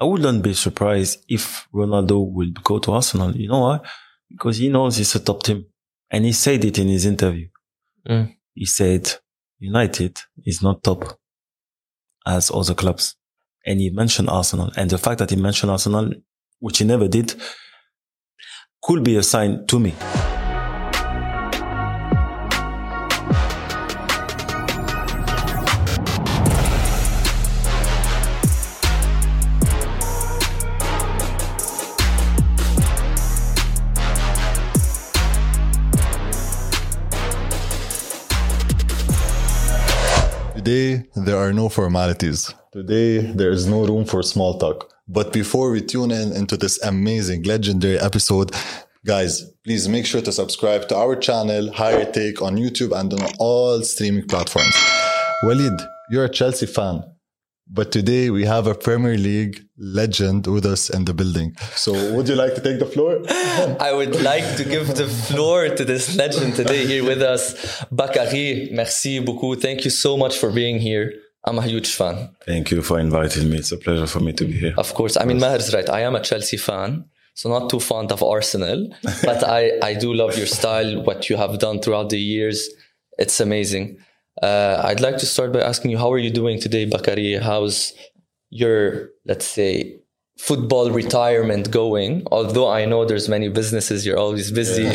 I wouldn't be surprised if Ronaldo would go to Arsenal. You know why? Because he knows it's a top team. And he said it in his interview. Mm. He said United is not top as other clubs. And he mentioned Arsenal. And the fact that he mentioned Arsenal, which he never did, could be a sign to me. Today, there are no formalities. Today, there is no room for small talk. But before we tune in into this amazing, legendary episode, guys, please make sure to subscribe to our channel, Higher Take, on YouTube and on all streaming platforms. Walid, you're a Chelsea fan. But today we have a Premier League legend with us in the building. So would you like to take the floor? I would like to give the floor to this legend today here with us, Bacary. Merci beaucoup. Thank you so much for being here. I'm a huge fan. Thank you for inviting me. It's a pleasure for me to be here. Of course. I mean, Maher is right. I am a Chelsea fan. So not too fond of Arsenal, but I, I do love your style, what you have done throughout the years. It's amazing. Uh, I'd like to start by asking you, how are you doing today, Bacary? How's your, let's say, football retirement going? Although I know there's many businesses, you're always busy,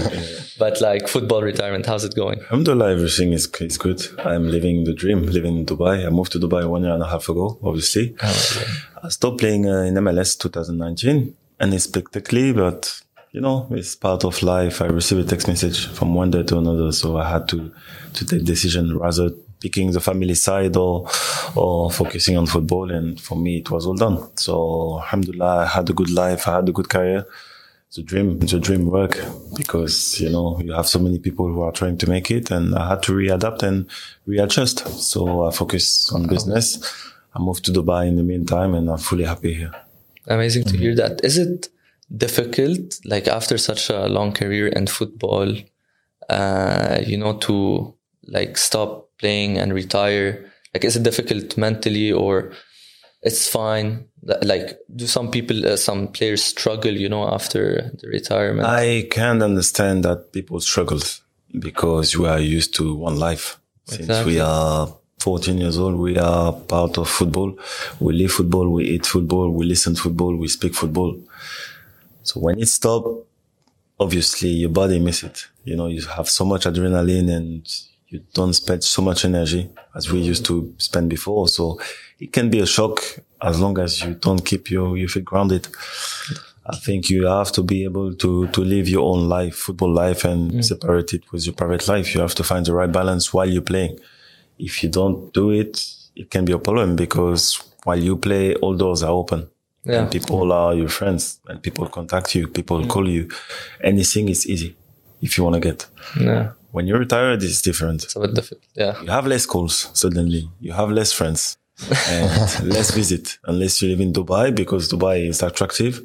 but like football retirement, how's it going? Alhamdulillah, everything is, is good. I'm living the dream, living in Dubai. I moved to Dubai one year and a half ago, obviously. I stopped playing uh, in MLS 2019 unexpectedly, but you know, it's part of life. I received a text message from one day to another, so I had to to take decision rather picking the family side or or focusing on football. And for me, it was all done. So alhamdulillah, I had a good life. I had a good career. It's a dream, It's a dream work because you know you have so many people who are trying to make it, and I had to readapt and readjust. So I focus on business. I moved to Dubai in the meantime, and I'm fully happy here. Amazing to hear that. Is it difficult, like after such a long career in football, uh, you know, to like stop playing and retire? Like, is it difficult mentally or it's fine? Like, do some people, uh, some players struggle, you know, after the retirement? I can understand that people struggle because we are used to one life. Since we are 14 years old, we are part of football. We live football, we eat football, we listen to football, we speak football. So when it stops, obviously your body miss it. You know, you have so much adrenaline and you don't spend so much energy as we used to spend before. So it can be a shock as long as you don't keep your, your feet grounded. I think you have to be able to, to live your own life, football life and mm. separate it with your private life. You have to find the right balance while you're playing. If you don't do it, it can be a problem because while you play, all doors are open. Yeah. And people are your friends and people contact you, people mm. call you. Anything is easy if you want to get. yeah, When you're retired, it's different. it's a bit difficult. Yeah. You have less calls suddenly. You have less friends and less visit unless you live in Dubai because Dubai is attractive.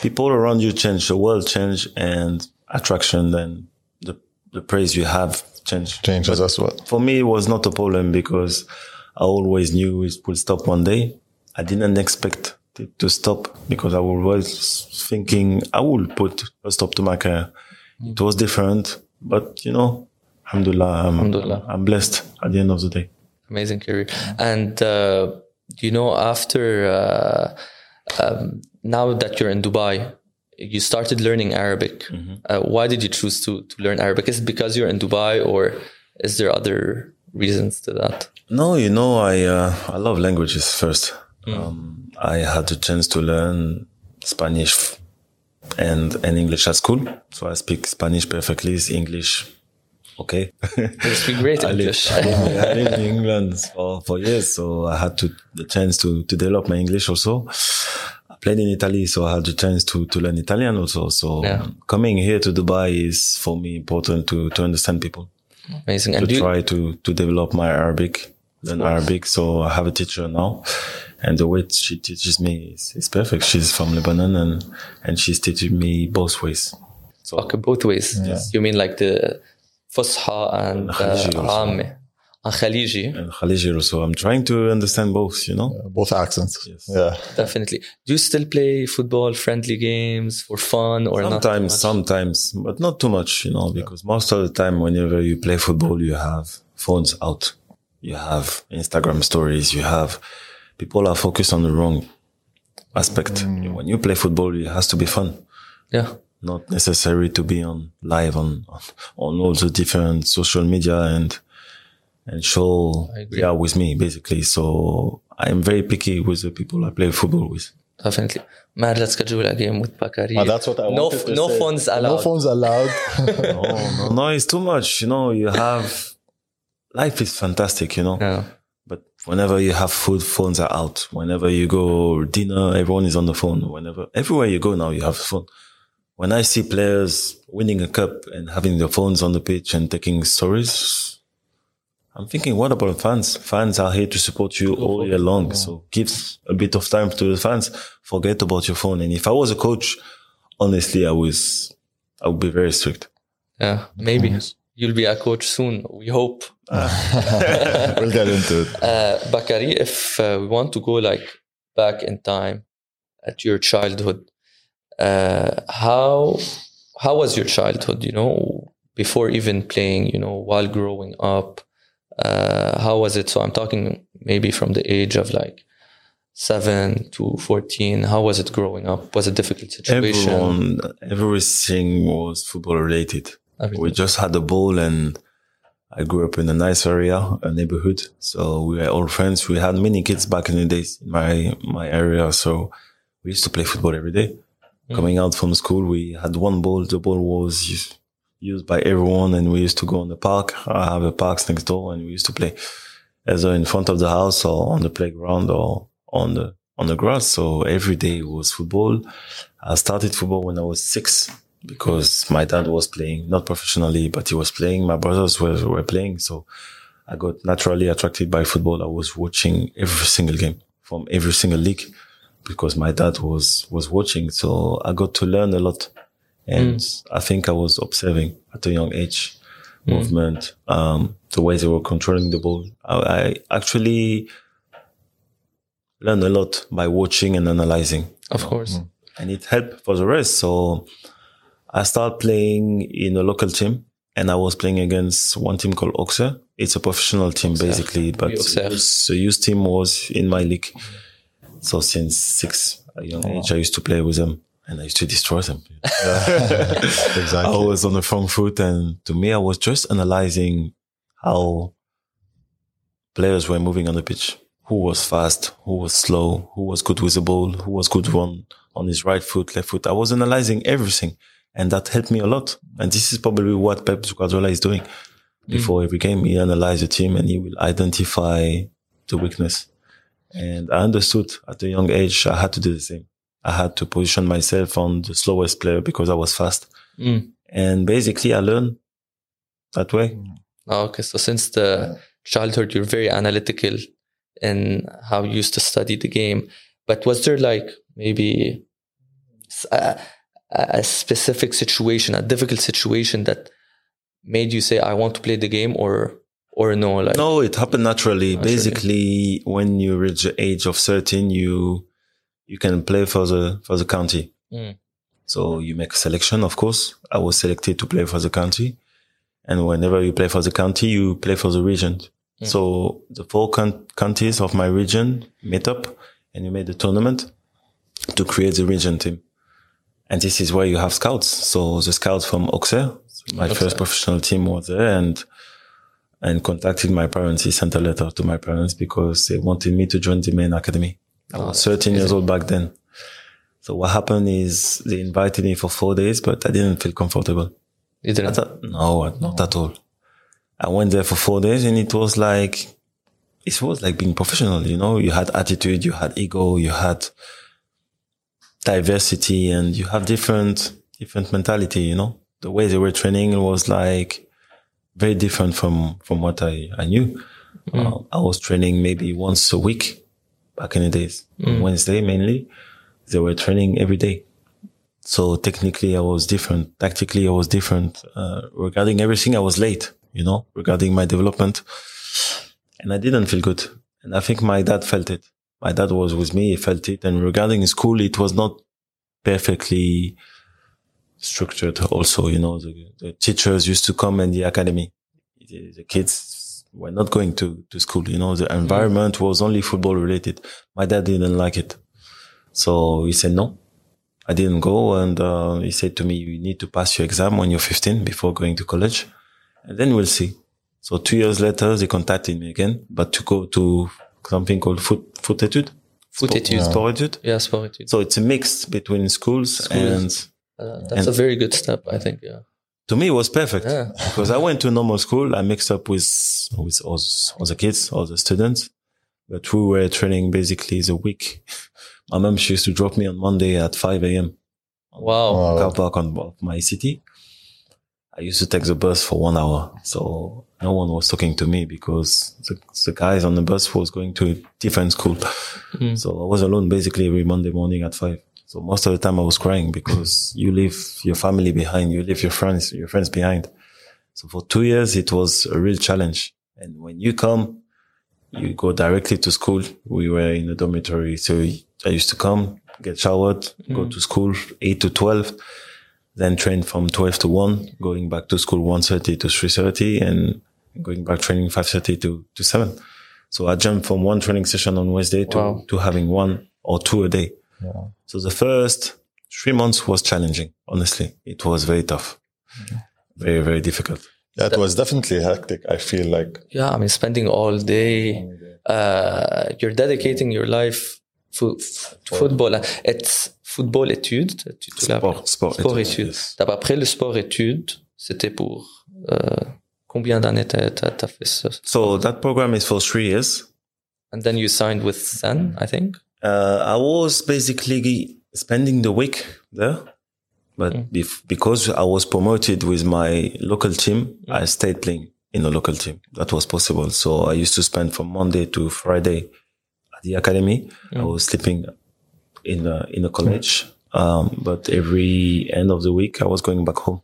People around you change, the world change and attraction then the, the praise you have change. Changes as well. For me, it was not a problem because I always knew it would stop one day. I didn't expect it to stop because I was thinking I will put a stop to my career. It was different, but you know, alhamdulillah, I'm, Alhamdulillah. I'm blessed at the end of the day. amazing career and uh, you know after uh, um, now that you're in dubai you started learning arabic uh, why did you choose to, to learn arabic is it because you're in dubai or is there other reasons to that No, you know, I uh, I love languages first. Um, I had the chance to learn Spanish and and English at school, so I speak Spanish perfectly. English, okay. you speak great I lived, english I lived, I lived in England for, for years, so I had to the chance to to develop my English also. I played in Italy, so I had the chance to to learn Italian also. So Yeah. coming here to Dubai is for me important to to understand people amazing to and do you, try to to develop my Arabic, learn Arabic. So I have a teacher now, and the way she teaches me is, is perfect. She's from Lebanon, and and she's teaching me both ways. So okay both ways you mean like the fusha and uh, Khariji also. And Khaliji. and Khaliji also. I'm trying to understand both, you know. Both accents. Yes. Yeah. Definitely. Do you still play football, friendly games for fun or not? Sometimes, sometimes, but not too much, you know, because most of the time, whenever you play football, you have phones out, you have Instagram stories, you have people are focused on the wrong aspect. When you play football, it has to be fun, Yeah. not necessary to be on live on on, on all the different social media and and show yeah with me basically. So I'm very picky with the people I play football with. Definitely. Man, let's schedule a game with Bacary. Ah, that's what I no, wanted to no say. phones allowed. No phones allowed. no, no, no, it's too much. You know, you have life is fantastic. You know, Yeah. but whenever you have food, phones are out. Whenever you go dinner, everyone is on the phone. Whenever everywhere you go now, you have a phone. When I see players winning a cup and having their phones on the pitch and taking stories, I'm thinking, what about fans? Fans are here to support you all year long. So give a bit of time to the fans. Forget about your phone. And if I was a coach, honestly, I was, I would be very strict. Yeah. Maybe you'll be a coach soon. We hope. we'll get into it. Uh, Bacary, if uh, we want to go like back in time at your childhood, uh, how how was your childhood? You know, before even playing, you know, while growing up, uh, how was it? So I'm talking maybe from the age of like seven to fourteen. How was it growing up? Was it a difficult situation? Everyone, everything was football related. Everything. We just had a ball and I grew up in a nice area, a neighborhood. So we were all friends. We had many kids back in the days in my, my area. So we used to play football every day. Coming out from school, we had one ball. The ball was used, used by everyone and we used to go on the park. I have a park next door and we used to play either in front of the house or on the playground or on the, on the grass. So every day was football. I started football when I was six because my dad was playing, not professionally, but he was playing. My brothers were, were playing. So I got naturally attracted by football. I was watching every single game from every single league because my dad was, was watching. So I got to learn a lot. And I think I was observing at a young age movement, um, the way they were controlling the ball. I, I actually learned a lot by watching and analyzing of course. and it helped for the rest. So I started playing in a local team and I was playing against one team called Auxerre. It's a professional team basically, but the youth team was in my league. So since six, a young age, I used to play with them and I used to destroy them. I was on the front foot and to me, I was just analyzing how players were moving on the pitch. Who was fast? Who was slow? Who was good with the ball? Who was good on, on his right foot, left foot? I was analyzing everything and that helped me a lot. And this is probably what Pep Guardiola is doing. Mm. Before every game, he analyzes the team and he will identify the weakness. And I understood at a young age, I had to do the same. I had to position myself on the slowest player because I was fast. Mm. And basically I learned that way. Oh, okay, so since the childhood, you're very analytical in how you used to study the game. But was there like maybe s- uh, a, specific situation, a difficult situation that made you say, "I want to play the game," or or no? Like No, it happened naturally. Naturally. Basically, when you reach the age of 13, you, you can play for the, for the county. Mm. So you make a selection, of course. I was selected to play for the county. And whenever you play for the county, you play for the region. So the four coun- counties of my region met up and we made a tournament to create the region team. And this is where you have scouts. So the scouts from Auxerre, my first professional team was there and, and contacted my parents. He sent a letter to my parents because they wanted me to join the main academy. I was 13 years old back then. So what happened is they invited me for four days, but I didn't feel comfortable. you didn't. Thought, no, not at all. I went there for four days and it was like, it was like being professional, you know, you had attitude, you had ego, you had diversity and you have different, different mentality, you know, the way they were training was like very different from, from what I, I knew. Uh, I was training maybe once a week back in the days, on Wednesday mainly. They were training every day. So technically I was different. Tactically I was different. Uh, regarding everything, I was late, you know, regarding my development. and I didn't feel good. And I think my dad felt it. My dad was with me. He felt it. And regarding school, it was not perfectly structured. Also, you know, the, the teachers used to come in the academy. The, the kids were not going to, to school. You know, the environment was only football related. My dad didn't like it. So he said no. I didn't go. And, uh, he said to me, you need to pass your exam when you're 15 before going to college. And then we'll see. So two years later, they contacted me again, but to go to something called foot, foot etude. Foot Sport- etude. Sport etude. Yeah, sport etude. So it's a mix between schools, Schools. and Uh, that's and- a very good step, I think. Yeah. to me it was perfect Yeah. because I went to normal school. I mixed up with, with all, all the kids, all the students, but we were training basically the week. My mom, she used to drop me on Monday at 5 a.m. Wow. Wow. car park on my city. I used to take the bus for one hour. So no one was talking to me because the, the guys on the bus was going to a different school. Mm. So I was alone basically every Monday morning at five. So most of the time I was crying because you leave your family behind, you leave your friends, your friends behind. So for two years, it was a real challenge. And when you come, you go directly to school. We were in a dormitory. So I used to come, get showered, go to school, eight to 12, then train from 12 to 1, going back to school 1.30 to 3.30 and going back training 5.30 to, to 7. So I jumped from one training session on Wednesday to, Wow. to having one or two a day. Yeah. So the first three months was challenging. Honestly, it was very tough, very, very difficult. That was definitely hectic. I feel like Yeah, I mean, spending all day, uh, you're dedicating your life to, to football. It's football études. Tu, tu Sport, sport, sport études, études. yes. Après le sport études, c'était pour euh, combien d'années t'as, fait ça? So that program is for three years. And then you signed with Zen, I think. Uh, I was basically spending the week there, but bef- because I was promoted with my local team, I stayed playing in a local team. That was possible. So I used to spend from Monday to Friday at the academy. I was sleeping in a, in a college. Um, but every end of the week, I was going back home.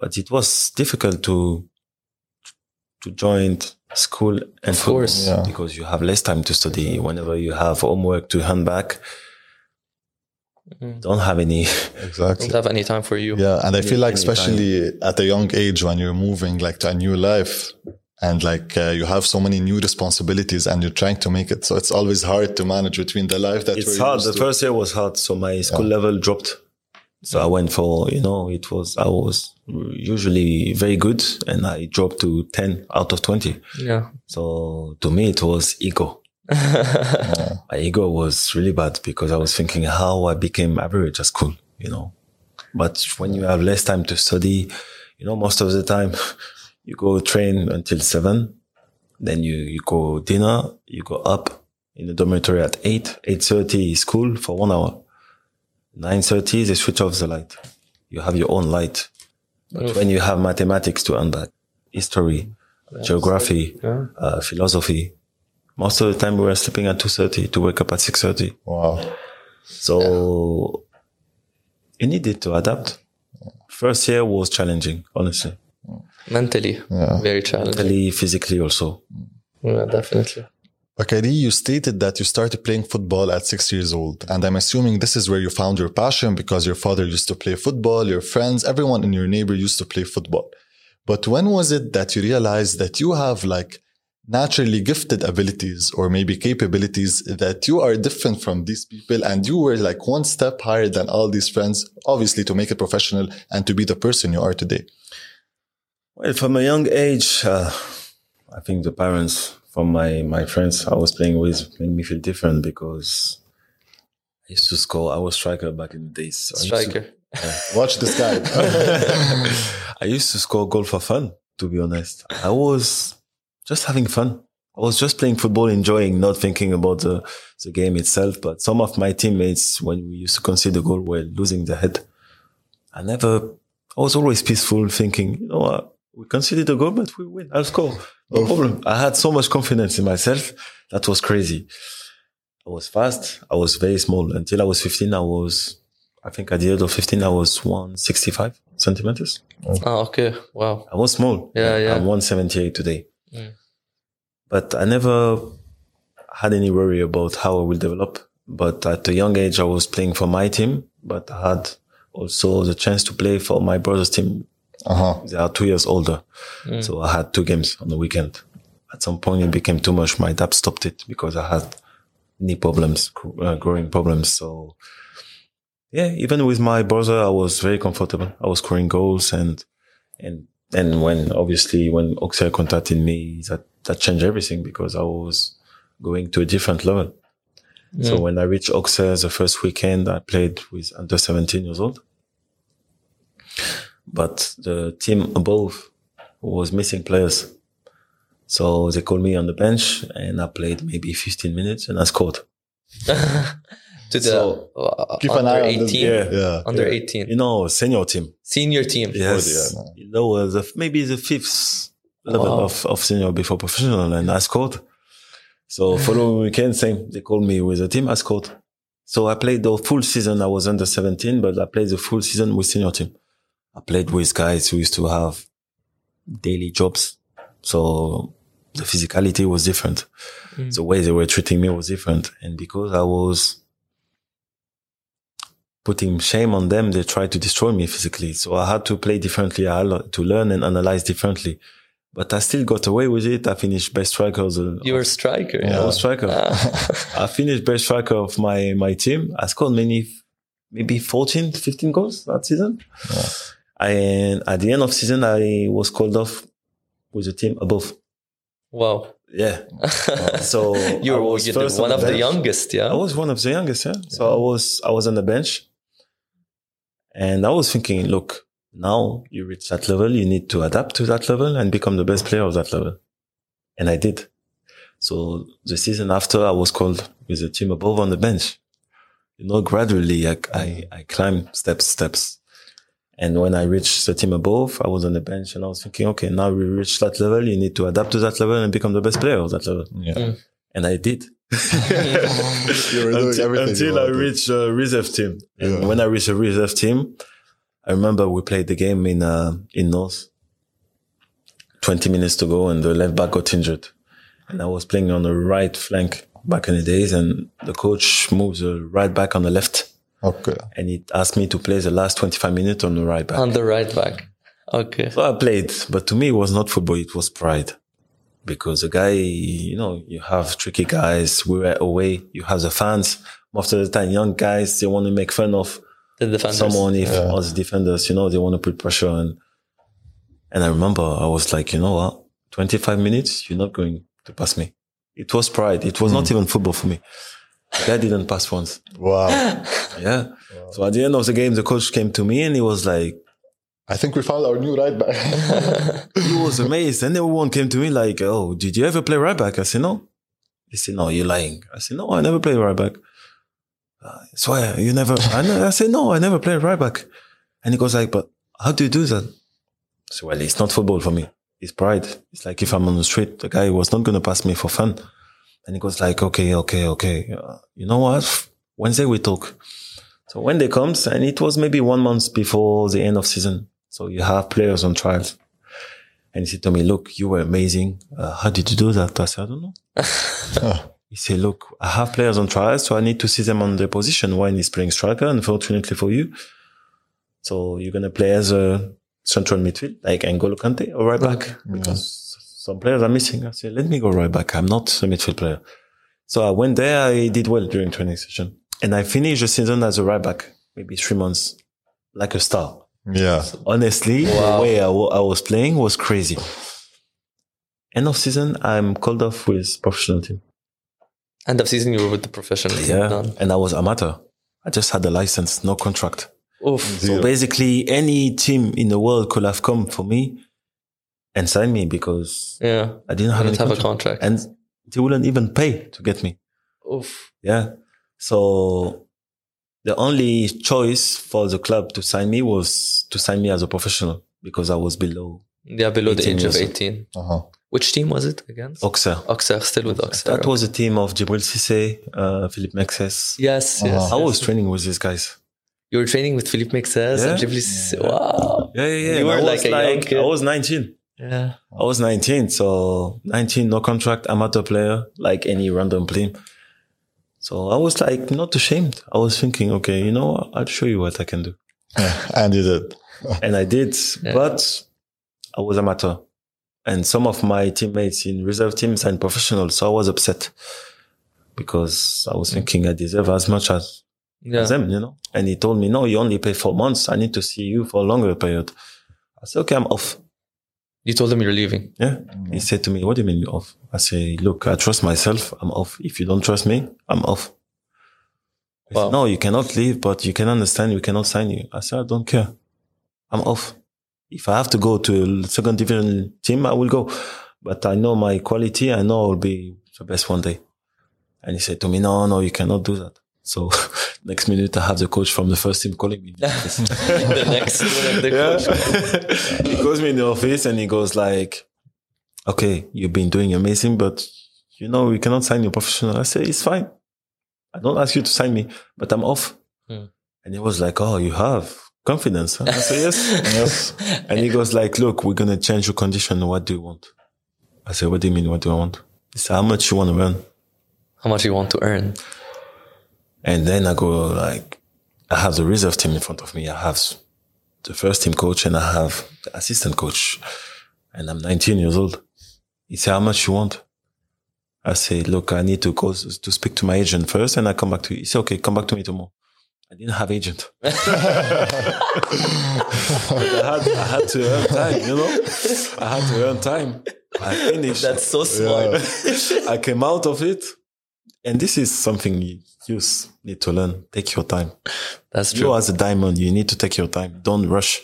But it was difficult to to join school and Of course. Yeah. because you have less time to study. Whenever you have homework to hand back, Mhm. don't have any. exactly. Don't have any time for you. Yeah, and I feel like anytime. especially at a young age when you're moving like to a new life and like uh, you have so many new responsibilities and you're trying to make it, so it's always hard to manage between the life that it's we're hard. The to. first year was hard, so my school level dropped. So I went for you know it was I was usually very good, and I dropped to ten out of twenty. Yeah. So to me, it was ego. Uh, my ego was really bad because I was thinking how I became average at school, you know. But when you have less time to study, you know, most of the time you go train until seven, then you, you go dinner, you go up in the dormitory at eight, eight thirty is school for one hour. Nine thirty they switch off the light. You have your own light. But Oof. when you have mathematics to unpack, history, geography, Yeah. uh, philosophy. Most of the time we were sleeping at 2.30 to wake up at 6.30. Wow. So you needed to adapt. First year was challenging, honestly. Mentally, Yeah. very challenging. Mentally, physically also. Yeah, definitely. Bacary, you stated that you started playing football at six years old. And I'm assuming this is where you found your passion because your father used to play football, your friends, everyone in your neighbor used to play football. But when was it that you realized that you have like naturally gifted abilities or maybe capabilities that you are different from these people and you were like one step higher than all these friends, obviously to make it professional and to be the person you are today? Well, from a young age, uh, I think the parents from my, my friends I was playing with made me feel different because I used to score. I was striker back in the days. So I used to- Striker. Watch this guy. I used to score goal for fun, to be honest. I was just having fun. I was just playing football, enjoying, not thinking about the, the game itself. But some of my teammates, when we used to concede a goal, were losing their head. I never, I was always peaceful, thinking, you know what, we conceded a goal, but we win. I'll score. No problem. I had so much confidence in myself. That was crazy. I was fast. I was very small. Until I was 15, I was, I think at the age of 15, I was 165 centimeters. Ah, okay. Wow. I was small. Yeah, yeah. I'm 178 today. Mm. but I never had any worry about how I will develop. But at a young age, I was playing for my team, but I had also the chance to play for my brother's team. Uh-huh. They are two years older. So I had two games on the weekend. At some point, it became too much. My dad stopped it because I had knee problems, uh, growing problems. So yeah, even with my brother, I was very comfortable. I was scoring goals and, and, and when obviously when Auxerre contacted me, that, that changed everything because I was going to a different level. So when I reached Auxerre the first weekend, I played with under 17 years old. But the team above was missing players. So they called me on the bench and I played maybe 15 minutes and I scored. To the So, uh, keep an under eye on the- 18. Yeah. Yeah. Under You 18. know, senior team. Senior team. Yes. yeah, no. You know, uh, the, maybe the fifth level Wow. of, of senior before professional and I scored. So following weekend, same. They called me with the team. I scored. So I played the full season. I was under 17, but I played the full season with senior team. I played with guys who used to have daily jobs. So the physicality was different. Mm. The way they were treating me was different. And because I was putting shame on them, they tried to destroy me physically. So I had to play differently. I had to learn and analyze differently. But I still got away with it. I finished best striker. Of the, You were a striker. I was striker. Ah. I finished best striker of my, my team. I scored many, maybe 14, 15 goals that season. And at the end of season, I was called off with the team above. Wow. Yeah. so You were was you first the, on one of the youngest, yeah? I was one of the youngest, yeah. So I was I was on the bench, and I was thinking, look, now you reach that level, you need to adapt to that level and become the best player of that level, and I did. So the season after, I was called with the team above on the bench. You know, gradually, I I, I climbed steps, steps. And when I reached the team above, I was on the bench and I was thinking, okay, now we reach that level. You need to adapt to that level and become the best player of that level. Yeah. And I did You were doing until, until I reached a reserve team. And Yeah. when I reached a reserve team, I remember we played the game in uh, in North. Twenty minutes to go, and the left back got injured, and I was playing on the right flank back in the days, and the coach moves the right back on the left, Okay. and he asked me to play the last twenty five minutes on the right back. On the right back. Okay. So I played, but to me, it was not football. It was pride. Because the guy, you know, you have tricky guys. We were away. You have the fans. Most of the time, young guys, they want to make fun of The defenders. someone if us defenders, you know, they want to put pressure on. And I remember I was like, you know what? 25 minutes, you're not going to pass me. It was pride. It was not hmm. even football for me. The guy didn't pass once. Wow. Yeah. So at the end of the game, the coach came to me and he was like, I think we found our new right back. he was amazed. And everyone came to me like, "Oh, did you ever play right back?" I said, "No." He said, "No, you're lying." I said, "No, I never played right back." I swear, you never. I, ne- I said, "No, I never played right back." And he goes like, "But how do you do that?" So well, it's not football for me. It's pride. It's like if I'm on the street, the guy was not going to pass me for fun. And he goes like, "Okay, okay, okay. Uh, you know what? Wednesday we talk." So when they comes, and it was maybe one month before the end of season. So you have players on trials. And he said to me, look, you were amazing. Uh, how did you do that? I said, I don't know. He said, look, I have players on trials, so I need to see them on their position. One is playing striker, unfortunately for you. So you're going to play as a central midfield, like N'Golo Kante or right back, because some players are missing. I said, let me go right back. I'm not a midfield player. So I went there. I did well during training session and I finished the season as a right back, maybe three months, like a star. yeah. Honestly, the way I I was playing was crazy. End of season, I'm called off with professional team. End of season, you were with the professional team. Yeah, Done. and I was amateur. I just had a license, no contract. Oof. So basically, any team in the world could have come for me and signed me because Yeah. I didn't have didn't have a contract. contract. and they wouldn't even pay to get me. Oof. Yeah. So the only choice for the club to sign me was to sign me as a professional because I was below Yeah, below the age of 18. Uh-huh. Which team was it again? Auxerre. Auxerre, still with Auxerre. That was a team of Djibril Cissé, uh, Philippe Mexes. Yes, yes. Uh-huh. I yes. was training with these guys. You were training with Philippe Mexes Yeah. and Djibril Cissé. Wow. Yeah, yeah, yeah. You were I like was a young kid. I was 19. Yeah. I was 19, so 19, no contract, amateur player, like any random team. So I was like not ashamed. I was thinking, okay, you know, I'll show you what I can do. and you did. And I did, but I was amateur. And some of my teammates in reserve teams and professional, so I was upset because I was mm. thinking I deserve as much as, Yeah. as them, you know. And he told me, no, you only play four months. I need to see you for a longer period. I said, okay, I'm off. You told him you're leaving. Yeah. He said to me, what do you mean you're off? I say, look, I trust myself. I'm off. If you don't trust me, I'm off. He said, no, you cannot leave, but you can understand we cannot sign you. I said, I don't care. I'm off. If I have to go to a second division team, I will go. But I know my quality. I know I'll be the best one day. And he said to me, no, no, you cannot do that. So next minute, I have the coach from the first team calling me. the next minute, the coach. he calls me in the office and he goes like, okay, you've been doing amazing, but you know, we cannot sign you professional. I say, it's fine. I don't ask you to sign me, but I'm off. Hmm. And he was like, oh, you have confidence. huh?" I say, yes. yes. And he goes like, look, we're going to change your condition. What do you want? I say, what do you mean? What do I want? He said, how much you want to earn? How much you want to earn? And then I go like, I have the reserve team in front of me. I have the first team coach and I have the assistant coach. And I'm 19 years old. He said, how much you want? I say, look, I need to go to speak to my agent first and I come back to you. He said, okay, come back to me tomorrow. I didn't have agent. I, had, I had to earn time, you know? I had to earn time. I finished. That's so smart. I came out of it. And this is something you just need to learn. Take your time. That's true. You as a diamond, you need to take your time. Don't rush.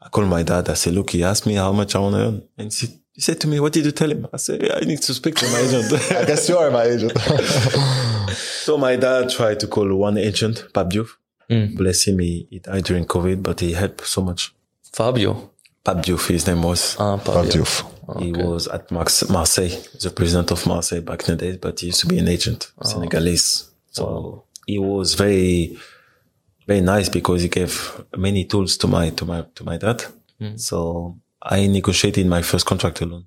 I called my dad. I said, look, he asked me how much I want to earn. And he, he said to me, what did you tell him? I said, I need to speak to my agent. I guess you are my agent. so my dad tried to call one agent, Pap Diouf. Mm. Bless him. He, he died during COVID, but he helped so much. Fabio. Pap Diouf, his name was. Ah, Fabio. Diouf. He was at Marse- Marseille, the president of Marseille back in the days, but he used to be an agent, Senegalese. So he was very, very nice because he gave many tools to my, to my, to my dad. So I negotiated my first contract alone.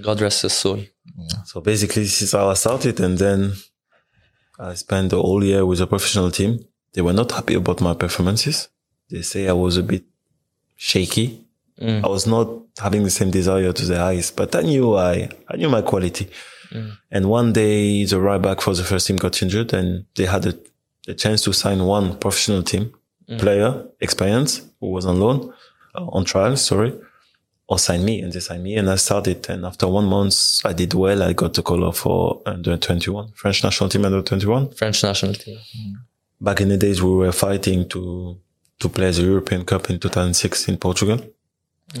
God rest his soul. So basically this is how I started. And then I spent the whole year with a professional team. They were not happy about my performances. They say I was a bit shaky. Mm. I was not having the same desire to the eyes, but I knew I, I knew my quality. Mm. And one day the right back for the first team got injured and they had a, a chance to sign one professional team mm. player, experience, who was on loan, uh, on trial, sorry, or sign me. And they signed me and I started. And after one month, I did well. I got the call up uh, for under 21, French national team under 21 French national team. back in the days we were fighting to to play the European Cup in 2006 in Portugal.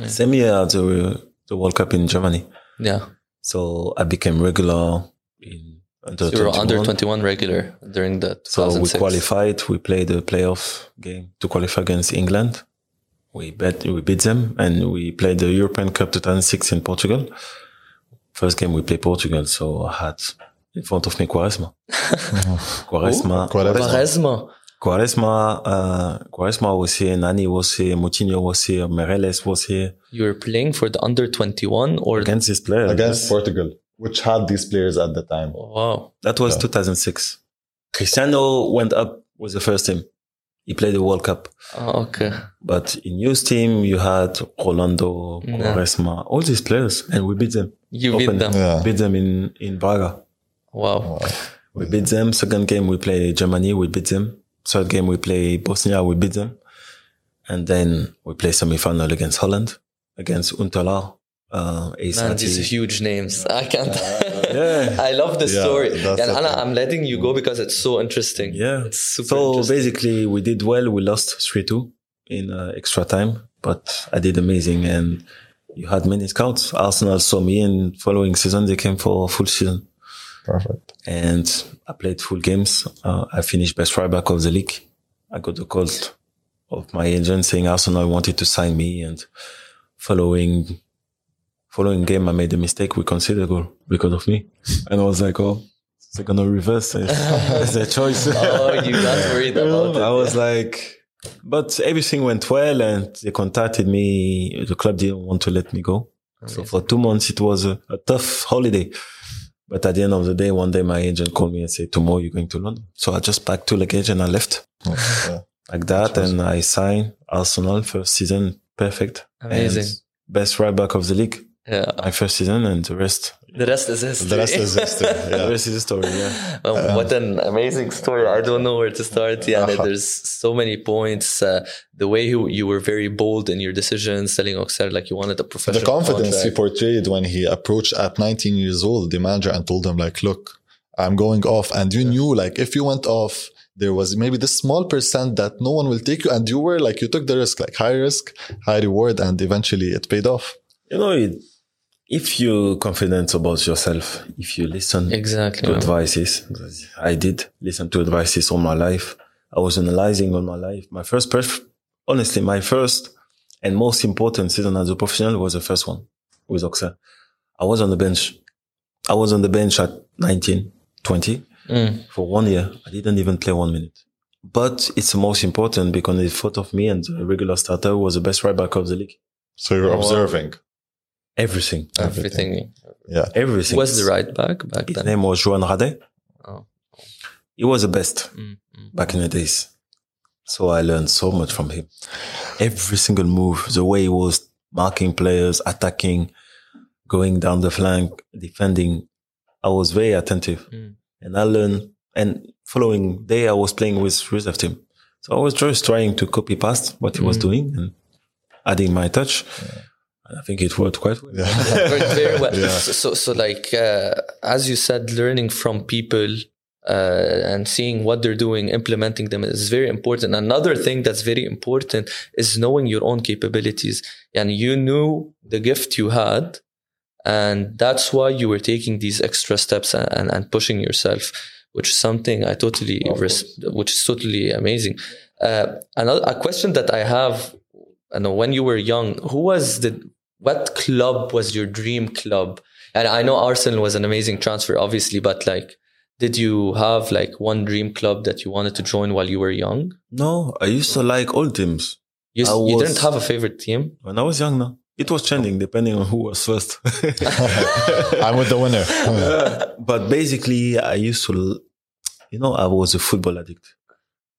Same year as the the World Cup in Germany. Yeah. So I became regular in under You were 21. under 21 regular during the So we qualified. We played the playoff game to qualify against England. We bet we beat them, and we played the European Cup 2006 in Portugal. First game we played Portugal, so I had in front of me Quaresma. Quaresma. Quaresma. Quaresma. Quaresma, uh, Quaresma was here, Nani was here, Moutinho was here, Meireles was here You were playing for the under 21 or against this player. Against Portugal, which had these players at the time. wow. That was 2006. Cristiano went up with the first team. He played the World Cup. Ah, okay. But in youth team, you had Rolando, Quaresma, all these players, and we beat them. You beat them. Yeah. Beat them in, in Braga. Wow. We beat them. Second game, we play Germany, we beat them. Third game, we play Bosnia, we beat them. And then we play semi-final against Holland, against Huntelaar, uh, Man, these huge names. I can't. yeah. I love the Yeah, story. And Anna. I'm letting you go because it's so interesting. Yeah. It's super So basically, we did well. We lost 3-2 in uh, extra time, but I did amazing. And you had many scouts. Arsenal saw me and following season, they came for a full season. Perfect. And I played full games. Uh, I finished best right back of the league. I got the call of my agent saying Arsenal wanted to sign me and following, following game, I made a mistake. We conceded a goal because of me. And I was like, oh, they're going to reverse. It's, it's their choice. oh, you got worried about it. I was like, But everything went well and they contacted me. The club didn't want to let me go. So for two months, it was a, a tough holiday. But at the end of the day, one day my agent called me and said, tomorrow you're going to London. So I just packed two luggage and I left oh, Yeah. like that. And I signed Arsenal first season. Perfect. Amazing. And best right back of the league. Yeah. My first season and the rest. The rest is history. The rest is history. The Yeah. rest is history. Yeah. Um, what an amazing story. I don't know where to start. Yeah, Uh-huh. there's so many points. Uh, the way you, you were very bold in your decisions, selling Auxerre like you wanted a professional The confidence he portrayed when he approached at 19 years old the manager and told him like, look, I'm going off. And you knew like if you went off, there was maybe this small percent that no one will take you. And you were like, you took the risk, like high risk, high reward. And eventually it paid off. You know, it, if you're confident about yourself, if you listen Exactly. to man. advices, I did listen to advices all my life. I was analyzing all my life. My first, perf- honestly, my first and most important season as a professional was the first one with Auxerre. I was on the bench. I was on the bench at 19, 20 Mm. for one year. I didn't even play one minute. But it's the most important because in front of me and the regular starter was the best right back of the league. So you're Oh, observing. Everything. Everything. Yeah. Everything. Was the right back back His then? name was Johan Radet. Oh. He was the best Mm, mm. back in the days. So I learned so much from him. Every single move, the way he was marking players, attacking, going down the flank, defending. I was very attentive Mm. and I learned and following day I was playing with reserve team. So I was just trying to copy past what he was Mm. doing and adding my touch. And I think it worked quite well. very, very well. Yeah. So, so, so like uh, as you said, learning from people uh, and seeing what they're doing, implementing them is very important. Another thing that's very important is knowing your own capabilities. And you knew the gift you had, and that's why you were taking these extra steps and, and, and pushing yourself, which is something I totally, res- which is totally amazing. Uh, another a question that I have, I know when you were young, who was the what club was your dream club? And I know Arsenal was an amazing transfer, obviously, but like, did you have like one dream club that you wanted to join while you were young? No, I used to like all teams. You, I you was- didn't have a favorite team? When I was young, no. It was changing depending on who was first. I'm with the winner. but basically, I used to, you know, I was a football addict.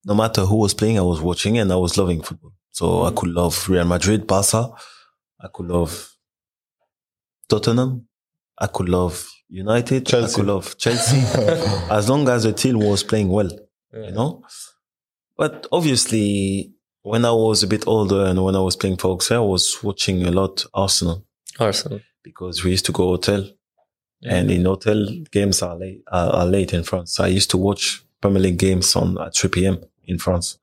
No matter who was playing, I was watching and I was loving football. So I could love Real Madrid, Barca. I could love Tottenham. I could love United. Chelsea. I could love Chelsea. as long as the team was playing well, you know. But obviously, when I was a bit older and when I was playing for Auxerre, I was watching a lot Arsenal Arsenal. because we used to go hotel and in hotel games are late, are, are late in France. I used to watch Premier League games on at 3 p.m. in France.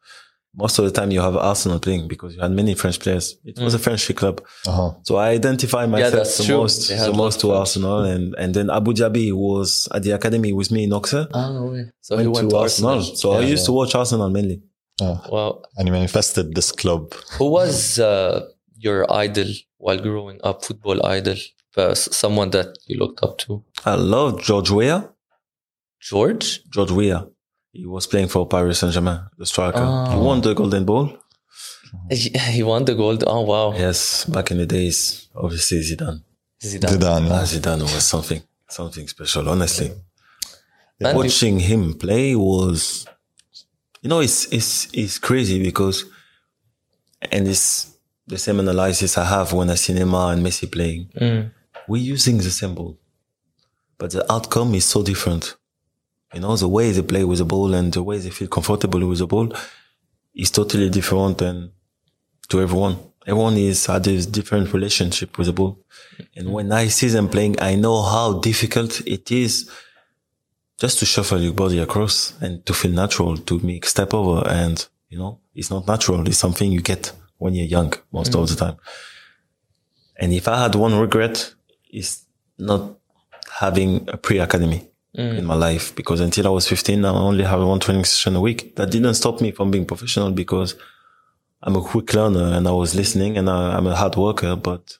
Most of the time you have Arsenal playing because you had many French players. It was a French club. uh-huh. So I identify myself that's the true. most, the most to French. Arsenal and, and then Abou Diaby was at the academy with me in Auxerre. Oh, wait. So he Went went to to Arsenal. So I Yeah. used to watch Arsenal mainly. Wow. And you manifested this club. Who was uh, your idol while growing up? Football idol? Uh, s- someone that you looked up to? I love George Weah. George? George Weah. He was playing for Paris Saint-Germain, the striker. He Oh. won the Golden Ball. He he won the gold. Oh, wow. Yes, back in the days, obviously Zidane. Zidane. Zidane. Ah. Zidane was something, something special, honestly. And you- Watching him play was, you know, it's, it's, it's crazy because, and it's the same analysis I have when I see Neymar and Messi playing. Mm. We're using the same ball, but the outcome is so different. You know, the way they play with the ball and the way they feel comfortable with the ball is totally different than to everyone. Everyone is had a different relationship with the ball. And when I see them playing, I know how difficult it is just to shuffle your body across and to feel natural, to make step over. And, you know, it's not natural. It's something you get when you're young most of the time. And if I had one regret, it's not having a pre-academy Mm. in my life because until I was 15, I only have one training session a week. That didn't stop me from being professional because I'm a quick learner and I was listening and I, I'm a hard worker, but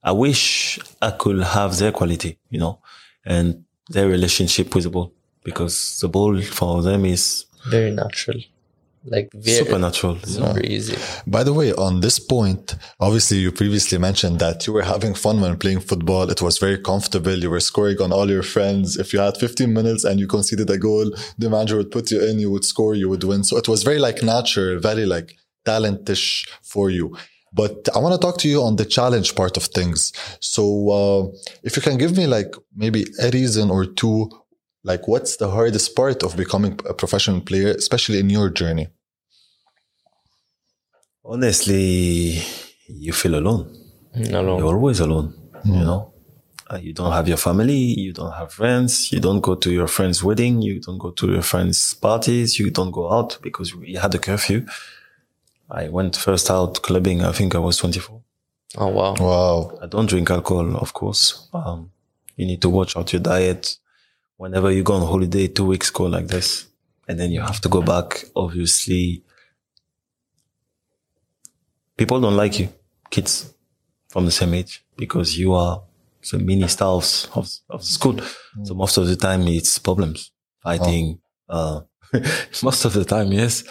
I wish I could have their quality, you know, and their relationship with the ball because the ball for them is Very natural. Like very Supernatural. super easy. By the way, on this point, obviously you previously mentioned that you were having fun when playing football. It was very comfortable. You were scoring on all your friends. If you had 15 minutes and you conceded a goal, the manager would put you in, you would score, you would win. So it was very like natural, very like talentish for you. But I want to talk to you on the challenge part of things. So, uh, if you can give me like maybe a reason or two, like what's the hardest part of becoming a professional player, especially in your journey? Honestly, you feel alone. No, You're always alone. You know, Uh, you don't have your family, you don't have friends, you don't go to your friend's wedding, you don't go to your friends' parties, you don't go out because you had a curfew. I went first out clubbing. I think I was 24. Oh wow. Wow. I don't drink alcohol, of course. Um, you need to watch out your diet. Whenever you go on holiday, two weeks go like this. And then you have to go back. Obviously, people don't like you, kids from the same age, because you are the mini stars of, of school. So most of the time it's problems, fighting, uh, most of the time, yes.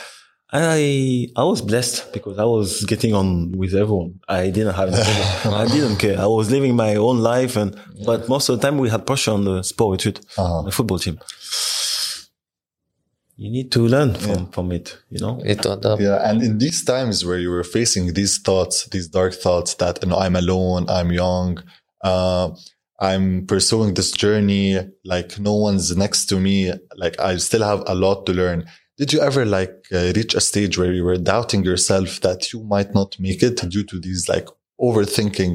And I, I was blessed because I was getting on with everyone. I didn't have. I didn't care. I was living my own life and, but most of the time we had pressure on the sport with Uh-huh. the football team. You need to learn from, from it, you know? It adapt. Yeah, and in these times where you were facing these thoughts, these dark thoughts that you know I'm alone, I'm young, uh, I'm pursuing this journey, like no one's next to me, like I still have a lot to learn. Did you ever like uh, reach a stage where you were doubting yourself that you might not make it due to these like overthinking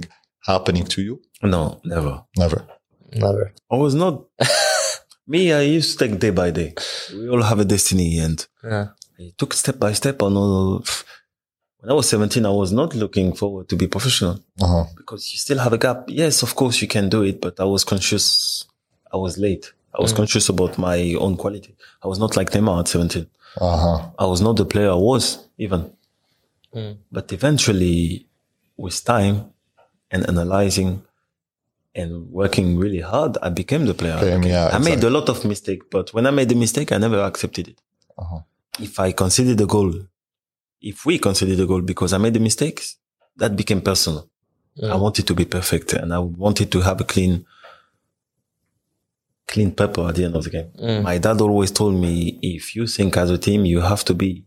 happening to you? No, never. Never. Never. I was not, me, I used to take day by day. We all have a destiny and Yeah. I took step by step on all. When I was 17, I was not looking forward to be professional Uh-huh. because you still have a gap. Yes, of course you can do it, but I was conscious. I was late. I was conscious about my own quality. I was not like Neymar at 17. Uh-huh. I was not the player I was even. Mm. But eventually, with time and analyzing and working really hard, I became the player. I Became, became. yeah, I made a lot of mistakes, but when I made the mistake, I never accepted it. Uh-huh. If I considered the goal, if we considered the goal because I made the mistakes, that became personal. Yeah. I wanted to be perfect and I wanted to have a clean, clean paper at the end of the game. Mm. My dad always told me, if you think as a team, you have to be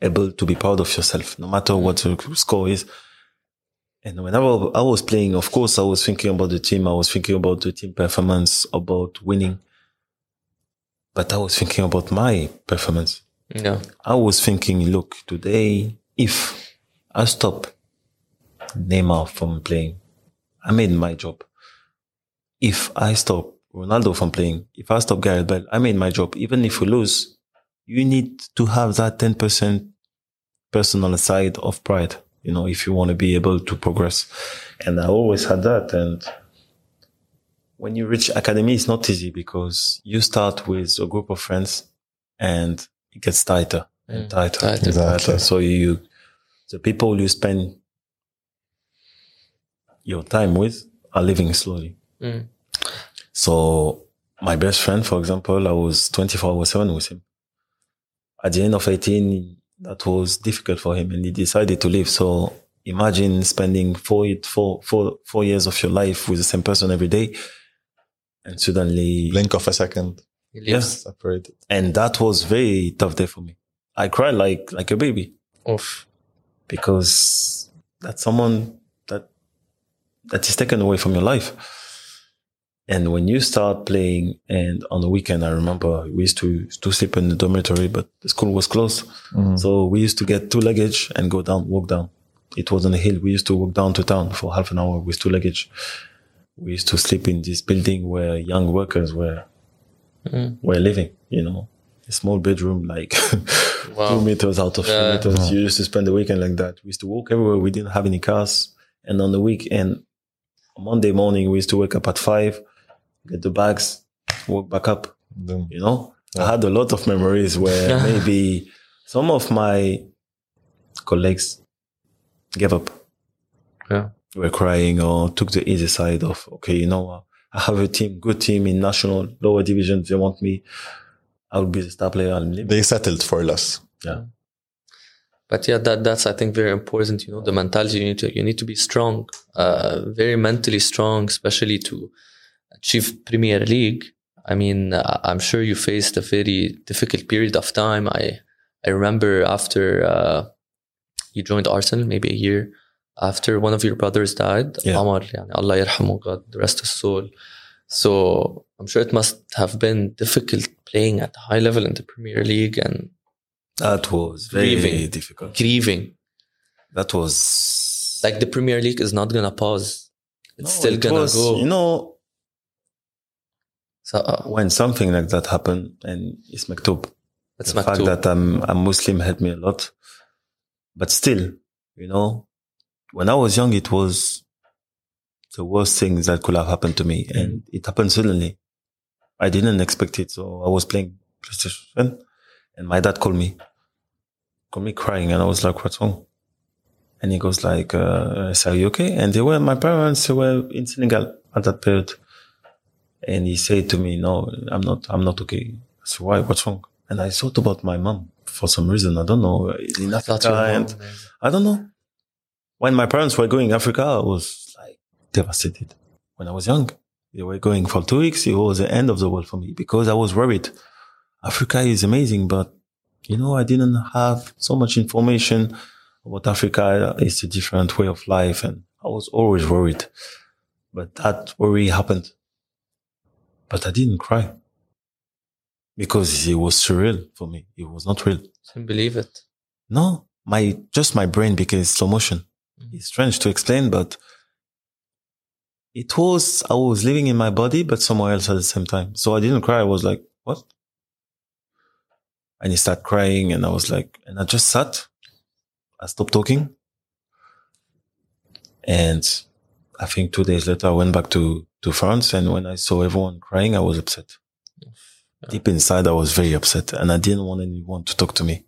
able to be proud of yourself, no matter what the score is. And whenever I was playing, of course, I was thinking about the team. I was thinking about the team performance, about winning. But I was thinking about my performance. Yeah. I was thinking, look, today, if I stop Neymar from playing, I made my job. If I stop Ronaldo from playing, if I stop Gareth Bale, I made my job. Even if we lose, you need to have that 10% personal side of pride, you know, if you want to be able to progress. And I always had that. And when you reach academy, it's not easy because you start with a group of friends and it gets tighter and Mm, tighter, tighter. and Exactly. tighter. So you, the people you spend your time with are living slowly. Mm. So my best friend, for example, I was 24 hours 7 with him. At the end of 18, that was difficult for him and he decided to leave. So imagine spending four, four, four, four years of your life with the same person every day and suddenly, Blink of a second. He yeah. Separated. And that was very tough day for me. I cried like, like a baby Oof. because that's someone that that is taken away from your life. And when you start playing, and on the weekend, I remember we used to to sleep in the dormitory, but the school was closed, so we used to get two luggage and go down, walk down. It was on a hill. We used to walk down to town for half an hour with two luggage. We used to sleep in this building where young workers were Mm. were living. You know, a small bedroom like Wow. two meters out of Yeah. three meters. You used to spend the weekend like that. We used to walk everywhere. We didn't have any cars. And on the weekend, on Monday morning, we used to wake up at five, get the bags, walk back up. Then- You know, I had a lot of memories where maybe some of my colleagues gave up. Yeah. Were crying or took the easy side of, okay, you know what? I have a team, good team in national lower divisions. They want me. I will be the star player. I'm leaving. They settled for less. Yeah. But yeah, that that's I think very important. You know, the mentality you need to you need to be strong, uh, very mentally strong, especially to achieve Premier League. I mean, uh, I'm sure you faced a very difficult period of time. I I remember after uh, you joined Arsenal, maybe a year after one of your brothers died. Yeah. Amar, يعني Allah يرحمه, God rest his soul. So I'm sure it must have been difficult playing at a high level in the Premier League and That was very Grieving. difficult. grieving. That was Like the Premier League is not gonna pause. It's No, still it gonna was- go. You know, so, uh, when something like that happened, and it's maktub. it's the fact that I'm a Muslim helped me a lot. But still, you know, when I was young, it was the worst thing that could have happened to me. And it happened suddenly. I didn't expect it. So I was playing PlayStation and my dad called me, called me crying. And I was like, what's wrong? And he goes like, uh, are you okay? And they were, my parents were in Senegal at that period. And he said to me, no, I'm not, I'm not okay. So why? What's wrong? And I thought about my mom for some reason. I don't know. In I Africa, you and. I don't know. When my parents were going Africa, I was like devastated. When I was young, they were going for two weeks. It was the end of the world for me because I was worried. Africa is amazing, but you know, I didn't have so much information about Africa. It's a different way of life. And I was always worried, but that worry happened. But I didn't cry because it was surreal for me. It was not real. Can't believe it. No, my just my brain became slow motion. Mhm. It's strange to explain, but it was I was living in my body, but somewhere else at the same time. So I didn't cry. I was like, "What?" And he started crying, and I was like, and I just sat. I stopped talking, and I think two days later I went back to to France, and when I saw everyone crying, I was upset. Deep inside, I was very upset, and I didn't want anyone to talk to me.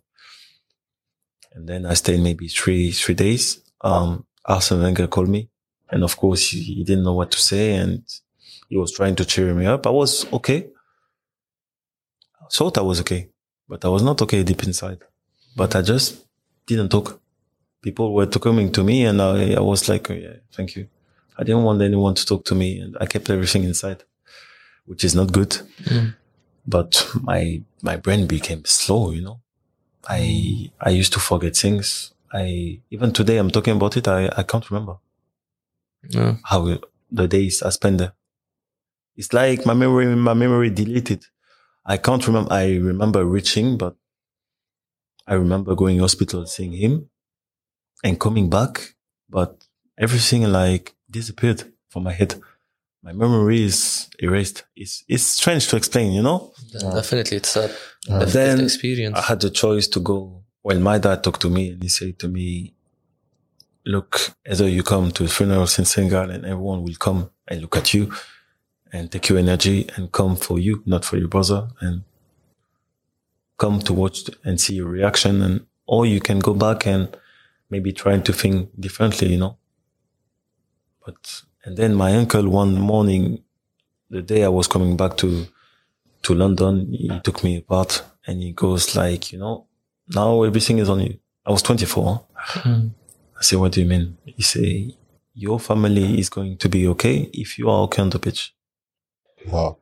And then I stayed maybe three three days. Um, Arsene Wenger called me, and of course he, he didn't know what to say, and he was trying to cheer me up. I was okay. I thought I was okay, but I was not okay deep inside. But I just didn't talk. People were coming to me, and I, I was like, oh, "Yeah, thank you." I didn't want anyone to talk to me, and I kept everything inside, which is not good. Mm. But my my brain became slow, you know. I I used to forget things. I even today I'm talking about it. I I can't remember Yeah. how the days I spent there. It's like my memory my memory deleted. I can't remember. I remember reaching, but I remember going hospital, seeing him, and coming back. But everything like disappeared from my head. My memory is erased. It's it's strange to explain, you know. Definitely, it's a Uh, then experience. I had the choice to go. Well, my dad talked to me and he said to me, look, either you come to the funerals in Senegal and everyone will come and look at you and take your energy and come for you, not for your brother and come to watch and see your reaction and, or you can go back and maybe trying to think differently, you know. But, and then my uncle one morning, the day I was coming back to, to London, he took me apart and he goes like, you know, now everything is on you. I was 24. Mm. I say, what do you mean? He say, your family is going to be okay if you are okay on the pitch. Wow.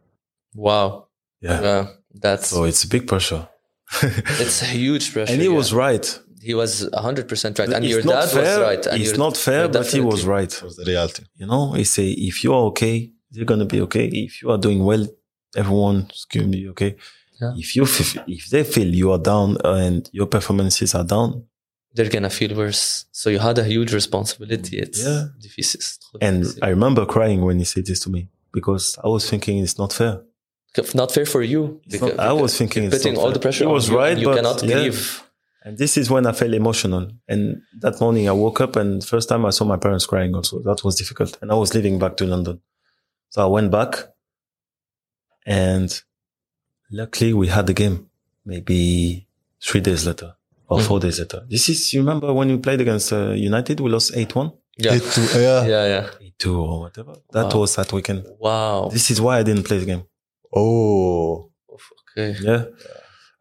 Wow. Yeah. Yeah. That's So it's a big pressure. it's a huge pressure. and he yeah. was right. He was hundred percent right, and It's your not dad fair. was right. And it's not fair, yeah, but he was right. That was the reality. You know, he say, if you are okay, they're going to be okay. If you are doing well, everyone's going to be okay. Yeah. If you, f- if they feel you are down and your performances are down, They're gonna feel worse. So you had a huge responsibility. It's Yeah. difficile. and I remember crying when he said this to me because I was thinking it's not fair. not fair for you. It's not- I was thinking it's putting not all the pressure. He on was you, right, and You but cannot yeah. grieve. And this is when I felt emotional. And that morning I woke up and first time I saw my parents crying also. That was difficult. And I was leaving back to London. So I went back and luckily we had the game maybe three days later or Mm. four days later. This is, you remember when we played against uh, United, we lost 8-1, Yeah. It too- yeah. Yeah. Yeah. 8-2 or whatever. That Wow. was that weekend. Wow. This is why I didn't play the game. Oh. Okay. Yeah.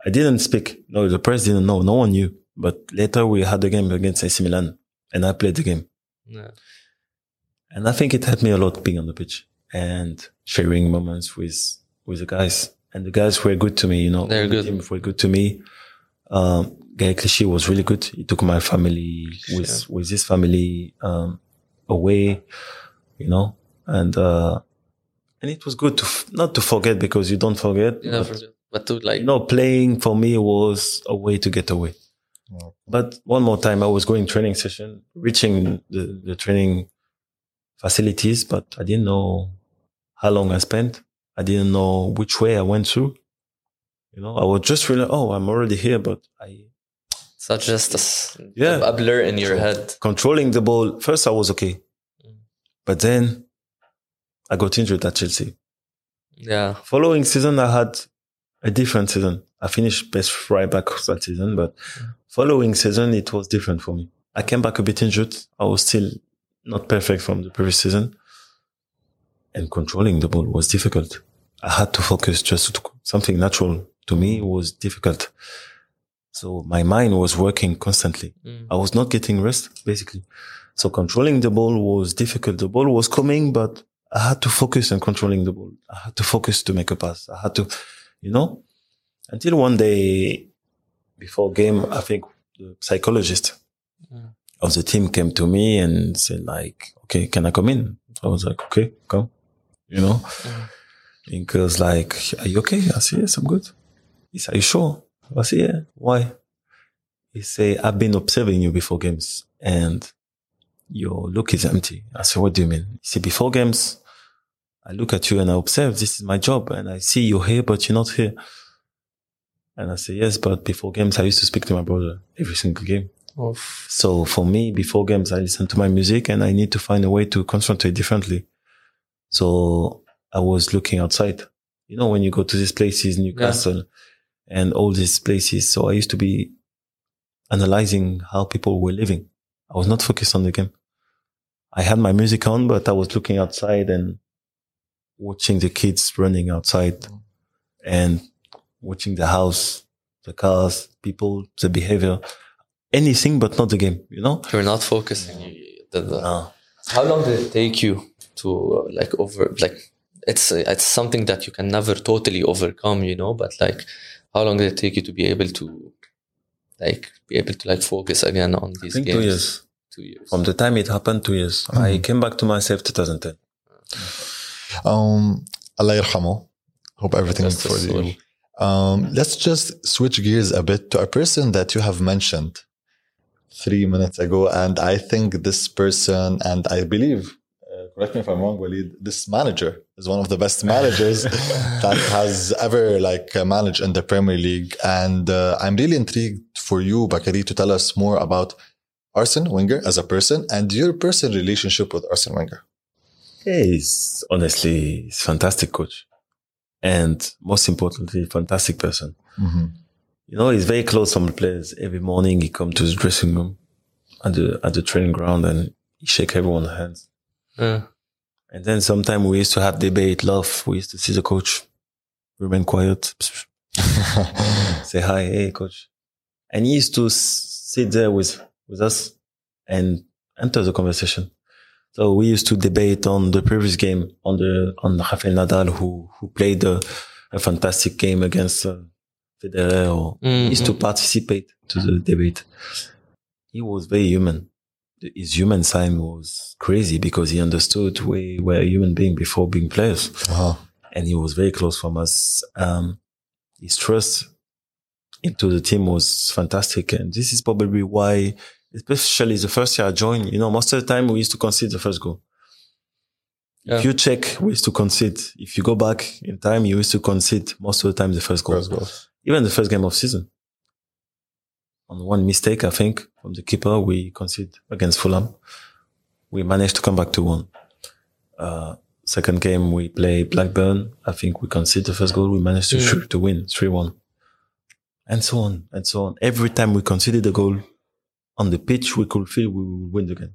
I didn't speak. No, the press didn't know. No one knew. But later we had the game against AC Milan and I played the game. Yeah. And I think it helped me a lot being on the pitch and sharing moments with, with the guys. And the guys were good to me, you know. They're The good. team were good to me. Um, Gael Clichy was really good. He took my family with, with his family, um, away, you know, and, uh, and it was good to, f- not to forget because you don't forget. Yeah, but, for sure. But to like, you know, playing for me was a way to get away. Wow. But one more time, I was going training session, reaching the, the training facilities, but I didn't know how long I spent. I didn't know which way I went through. You know, I was just really, oh, I'm already here, but I it's not just a, s- Yeah. a blur in your head. controlling the ball. First, I was okay, Mm. but then I got injured at Chelsea. Yeah. Following season, I had a different season. I finished best right back that season, but following season, it was different for me. I came back a bit injured. I was still not perfect from the previous season and controlling the ball was difficult. I had to focus just to something natural to me was difficult. So my mind was working constantly. Mm. I was not getting rest, basically. So controlling the ball was difficult. The ball was coming, but I had to focus on controlling the ball. I had to focus to make a pass. I had to, you know, until one day before game, I think the psychologist Mm. of the team came to me and said like, okay, can I come in? I was like, okay, come, you know, Mm. and he was like, are you okay? I said, yes, I'm good. He said, are you sure? I said, yeah. Why? He said, I've been observing you before games and your look is empty. I said, what do you mean? He said, before games, I look at you and I observe this is my job and I see you're here, but you're not here. And I say, yes, but before games, I used to speak to my brother every single game. Oof. So for me, before games, I listen to my music and I need to find a way to concentrate differently. So I was looking outside. You know, when you go to these places, Newcastle and all these places. So I used to be analyzing how people were living. I was not focused on the game. I had my music on, but I was looking outside and watching the kids running outside and watching the house, the cars, people, the behavior, anything but not the game, you know? You're not focusing. You- the- the- No. How long did it take you to uh, like over like it's uh, it's something that you can never totally overcome, you know, but like how long did it take you to be able to like be able to like focus again on I these think games? two years. Two years. From the time it happened, two years. I came back to myself 2010. Um, Allah yarhamo. Hope everything Rest for you. Um, let's just switch gears a bit to a person that you have mentioned three minutes ago. And I think this person, and I believe, uh, correct me if I'm wrong, Walid, this manager is one of the best managers that has ever like uh, managed in the Premier League. And uh, I'm really intrigued for you, Bacary, to tell us more about Arsene Wenger as a person and your personal relationship with Arsene Wenger. Yeah, he's honestly, he's a fantastic coach. And most importantly, fantastic person. Mm-hmm. You know, he's very close from the players. Every morning he come to his dressing room at the, at the training ground and he shake everyone's hands. Yeah. And then sometime we used to have debate, love. We used to see the coach remain quiet, say hi, hey, coach. And he used to sit there with, with us and enter the conversation. So we used to debate on the previous game on the, on Rafael Nadal, who, who played a, a fantastic game against uh, Federer or he used to participate to the debate. He was very human. His human side was crazy because he understood we were a human being before being players Uh-huh. and he was very close from us. Um, his trust into the team was fantastic. And this is probably why, especially the first year I joined, you know, most of the time we used to concede the first goal. Yeah. If you check, we used to concede. If you go back in time, you used to concede most of the time the first goal. First goal. Even the first game of season. On one mistake, I think, from the keeper, we concede against Fulham. We managed to come back to one. Uh, second game, we play Blackburn. I think we concede the first goal. We managed to Mm. shoot to win 3-1. And so on and so on. Every time we conceded a goal, on the pitch, we could feel we will win the game.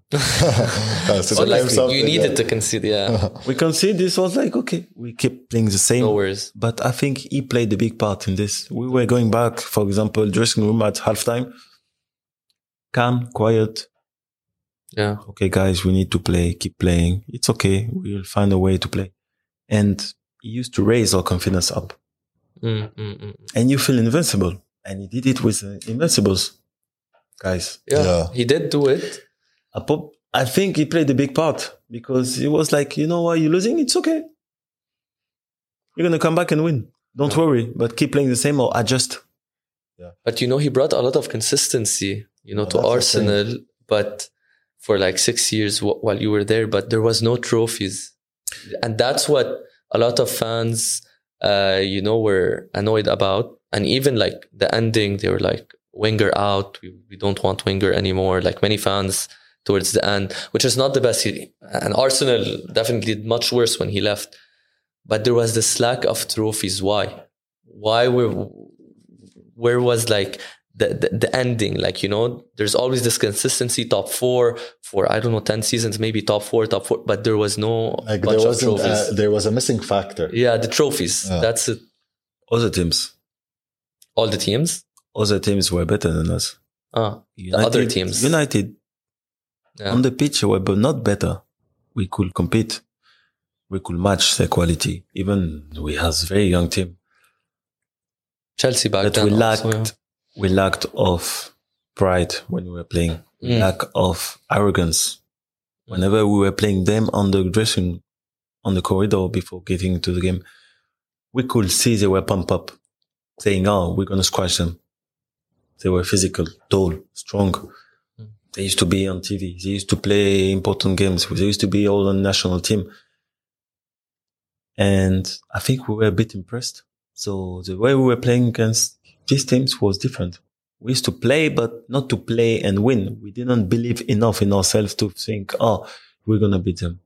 Uh, so But like, game you needed yeah. to concede, yeah. we conceded. This was like okay, we keep playing the same. no worries. But I think he played a big part in this. We were going back, for example, dressing room at halftime. Calm, quiet. Yeah. Okay, guys, we need to play. Keep playing. It's okay. We'll find a way to play. And he used to raise our confidence up. Mm, mm, mm. And you feel invincible. And he did it with uh, Invincibles, guys. Yeah. Yeah. He did do it. I, pop, I think he played a big part because he was like, you know what, you're losing. It's okay. You're gonna come back and win. Don't worry, but keep playing the same or adjust. Yeah. But you know, he brought a lot of consistency, you know, Yeah, to that's the thing. Arsenal. But for like six years wh- while you were there, but there was no trophies, and that's what a lot of fans, uh, you know, were annoyed about. And even like the ending, they were like, "Wenger out. We, we don't want Wenger anymore." Like many fans towards the end, which is not the best. He, and Arsenal definitely did much worse when he left. But there was this lack of trophies. Why? Why were where was like the, the the ending like you know there's always this consistency top four for i don't know 10 seasons maybe top four top four but there was no Like there bunch of wasn't, trophies uh, there was a missing factor. yeah the trophies Yeah. that's it Other teams, all the teams other teams were better than us. ah United, other teams. United Yeah. on the pitch were but not better. We could compete. We could match their quality. Even we has very young team. chelsea back But then we lacked also, yeah. we lacked of pride when we were playing. Mm. lack of arrogance. Whenever we were playing them on the dressing on the corridor before getting into the game, we could see they were pumped up, saying, Oh, we're gonna squash them. They were physical, tall, strong. Mm. They used to be on TV. They used to play important games. They used to be all on national team. And I think we were a bit impressed. So the way we were playing against these teams was different. We used to play, but not to play and win. We didn't believe enough in ourselves to think, oh, we're going to beat them.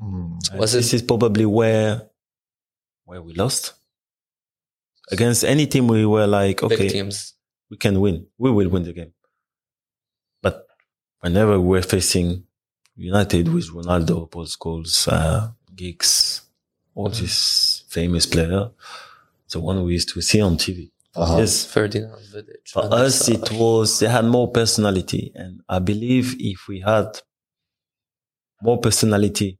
Mm. Was this is probably where, where we lost. Against any team, we were like, big okay, teams we can win. We will win the game. But whenever we're facing United with Ronaldo, Paul Scholes, uh, Giggs, all Mhm. these famous player, the one we used to see on TV. Uh-huh. Yes, ferdinand Vidic, for us, it was, they had more personality. And I believe if we had more personality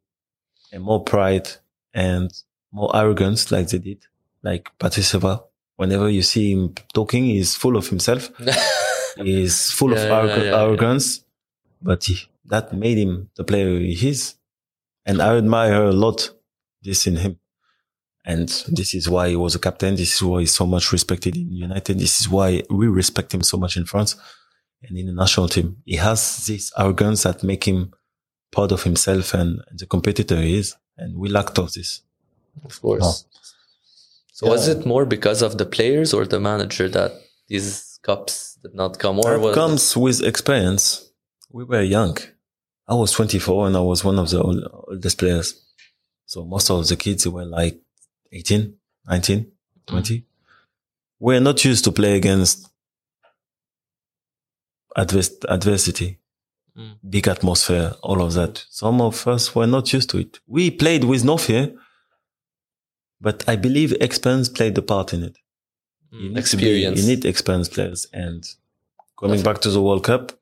and more pride and more arrogance like they did, like Patrice Evra, whenever you see him talking, he's full of himself. He's full of Yeah, yeah, yeah, yeah. arrogance, but he, that made him the player he is. And I admire a lot this in him. And this is why he was a captain. This is why he's so much respected in United. This is why we respect him so much in France and in the national team. He has this arrogance that make him proud of himself and the competitor he is. And we lacked of this. of course Huh. So was it more because of the players or the manager that these cups did not come or was comes with experience. We were young. I was 24 and I was one of the old, oldest players. So most of the kids were like 18, 19, 20. We're not used to play against advers- adversity, Mm. big atmosphere, all of that. Some of us were not used to it. We played with no fear, but I believe experience played a part in it. You need to be- experience you need experienced players. And coming back to the World Cup,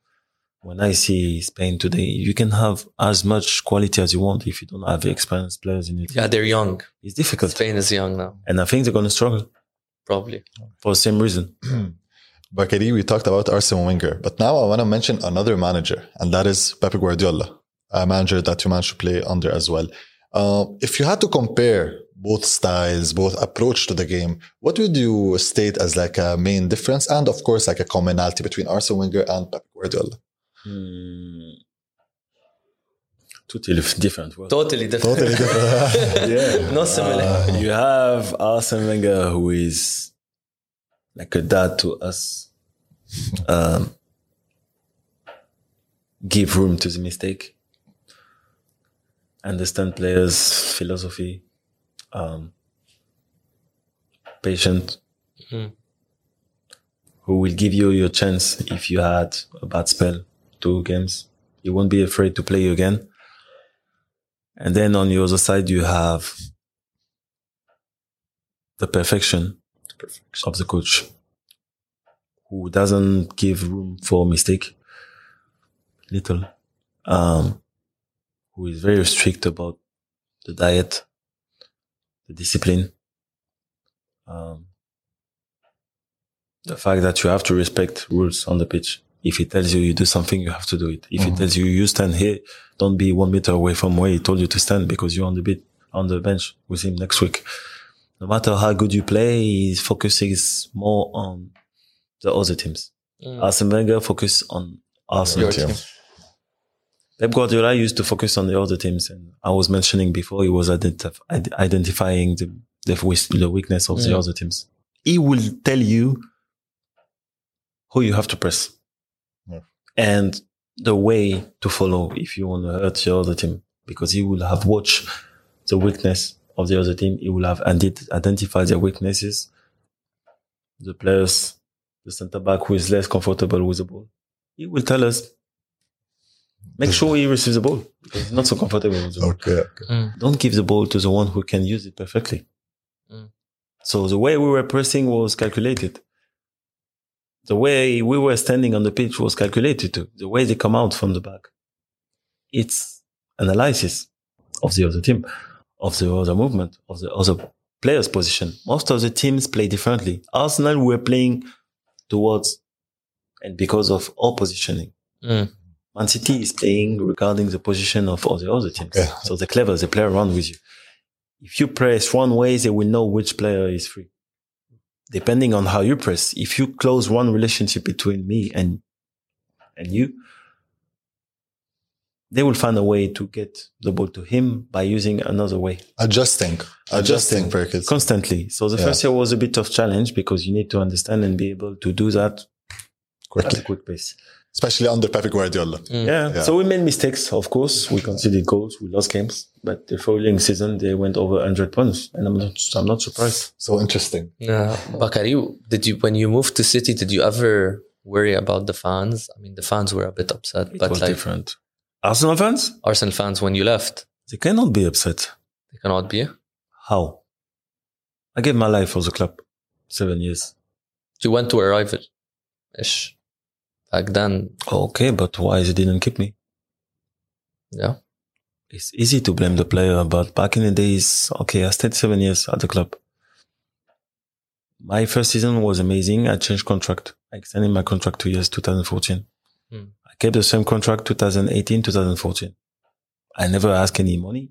when I see Spain today, you can have as much quality as you want if you don't have experienced players in it. yeah they're young It's difficult. spain is young now And I think they're going to struggle probably for the same reason. Bacary, we talked about Arsene Wenger, but now I want to mention another manager, and that is Pep Guardiola, a manager that you managed to play under as well. Uh, if you had to compare both styles, both approach to the game, what would you state as like a main difference, and of course, like a commonality between Arsene Wenger and Pep Guardiola? Hmm. Totally different. world. totally different Totally different. Yeah. no similar Uh, you have Arsene Wenger, who is like a dad to us. Um, give room to the mistake. Understand players' philosophy. Um, patient. Mhm. Who will give you your chance if you had a bad spell. two games. You won't be afraid to play you again. And then on the other side, you have the perfection, of the coach who doesn't give room for mistake. Little. Um, who is very strict about the diet, the discipline, um, the fact that you have to respect rules on the pitch. If he tells you you do something, you have to do it. If Mhm. he tells you you stand here, don't be one meter away from where he told you to stand because you're on the bit on the bench with him next week. No matter how good you play, his focus is more on the other teams. Mm. Arsene Wenger focus on Arsenal. Team. team. Pep Guardiola used to focus on the other teams, and I was mentioning before he was identif- identifying the the, the weakness of the Mm. other teams. He will tell you who you have to press Yeah. and the way to follow if you want to hurt your other team, because he will have watched the weakness of the other team. He will have ident- identified their weaknesses, the players, the center back who is less comfortable with the ball. He will tell us Make sure he receives the ball because he's not so comfortable with the ball. Okay. okay. Don't give the ball to the one who can use it perfectly. Mm. So the way we were pressing was calculated. The way we were standing on the pitch was calculated too. The way they come out from the back. It's analysis of the other team, of the other movement, of the other player's position. Most of the teams play differently. Arsenal were playing towards and because of our positioning. Mm. Man City is playing regarding the position of all the other teams. So they're clever. They play around with you. If you press one way, they will know which player is free. Depending on how you press, if you close one relationship between me and and you, they will find a way to get the ball to him by using another way Adjusting. Adjusting, Adjusting. Constantly. So the Yeah. first year was a bit of challenge because you need to understand and be able to do that at Quickly. a quick pace. Especially under Pep Guardiola. Mm. Yeah. Yeah. So we made mistakes, of course. We conceded goals, we lost games, but the following season they went over 100 points, and I'm not, I'm not surprised. So interesting. Yeah, Bacary, did you when you moved to City, did you ever worry about the fans? I mean, the fans were a bit upset, It but was like different. Arsenal fans, Arsenal fans, when you left, they cannot be upset. they cannot be. How? I gave my life for the club, seven years. You went to a rival, ish. Back then, Okay, but why they didn't keep me? yeah. It's easy to blame the player, but back in the days, okay, I stayed seven years at the club. My first season was amazing. I changed contract. I extended my contract two years, 2014. Hmm. I kept the same contract 2018, 2014. I never asked any money.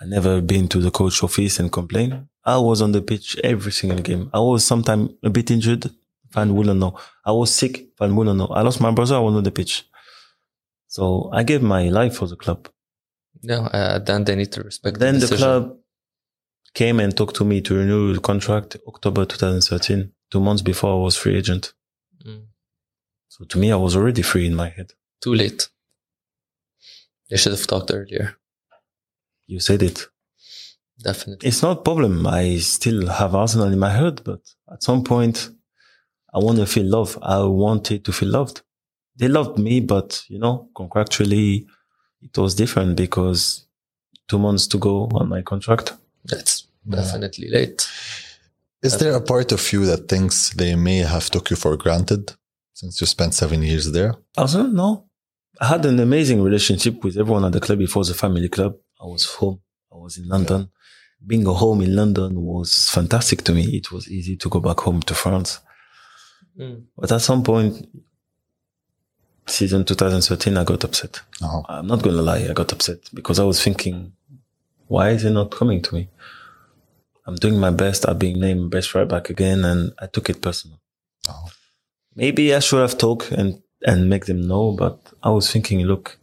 I never been to the coach office and complain. I was on the pitch every single game. I was sometimes a bit injured. Van wouldn't know. I was sick. Van wouldn't know. I lost my brother. I was on the pitch. So I gave my life for the club. Yeah, uh, then they need to respect Then the decision. club came and talked to me to renew the contract October 2013, two months before I was free agent. Mm. So to me, I was already free in my head. Too late. They should have talked earlier. You said it. Definitely. It's not a problem. I still have Arsenal in my head, but at some point, I want to feel love. I wanted to feel loved. They loved me, but you know, contractually, it was different because two months to go on my contract. That's definitely late. Is there a part of you that thinks they may have took you for granted since you spent seven years there? Arsenal, no. I had an amazing relationship with everyone at the club before the family club. I was home. I was in London. Being a home in London was fantastic to me. It was easy to go back home to France. Mm. But at some point, season 2013, I got upset. No. I'm not going to lie. I got upset because I was thinking, why is it not coming to me? I'm doing my best at being named best right back again. And I took it personal. No. Maybe I should have talked and, and make them know, but I was thinking, look,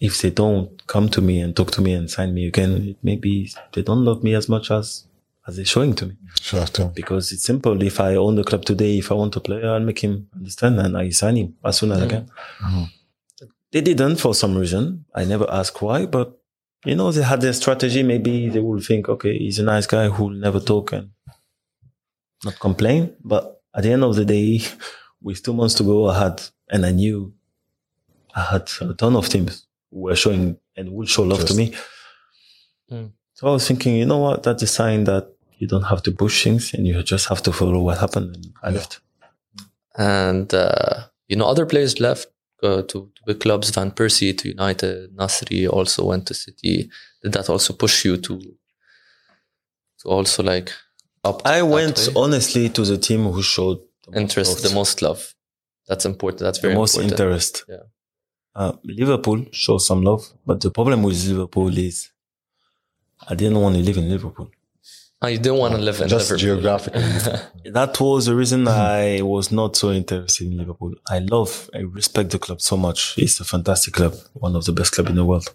if they don't come to me and talk to me and sign me again, maybe they don't love me as much as, as they're showing to me. Sure, too. Because it's simple. If I own the club today, if I want to play, I'll make him understand and I sign him as soon as I Mm. can. Mhm. They didn't for some reason. I never asked why, but you know, they had their strategy. Maybe they will think, okay, he's a nice guy who'll never talk and not complain. But at the end of the day, with two months to go, I had and I knew I had a ton of teams who were showing and would show love to me. Mm. So I was thinking, you know what? That's a sign that you don't have to push things and you just have to follow what happened. And I left. And uh, you know, other players left uh, to, to big clubs. Van Persie to United. Nasri also went to City. Did that also push you to to also like up? I went way? honestly to the team who showed the interest, love, the most love. That's important. That's the very most important. interest. Yeah. Uh, Liverpool shows some love, but the problem with Liverpool is I didn't want to live in Liverpool. Ah, you didn't want to live in Just Liverpool. geographically. That was the reason I was not so interested in Liverpool. I love, I respect the club so much. It's a fantastic club, one of the best clubs in the world.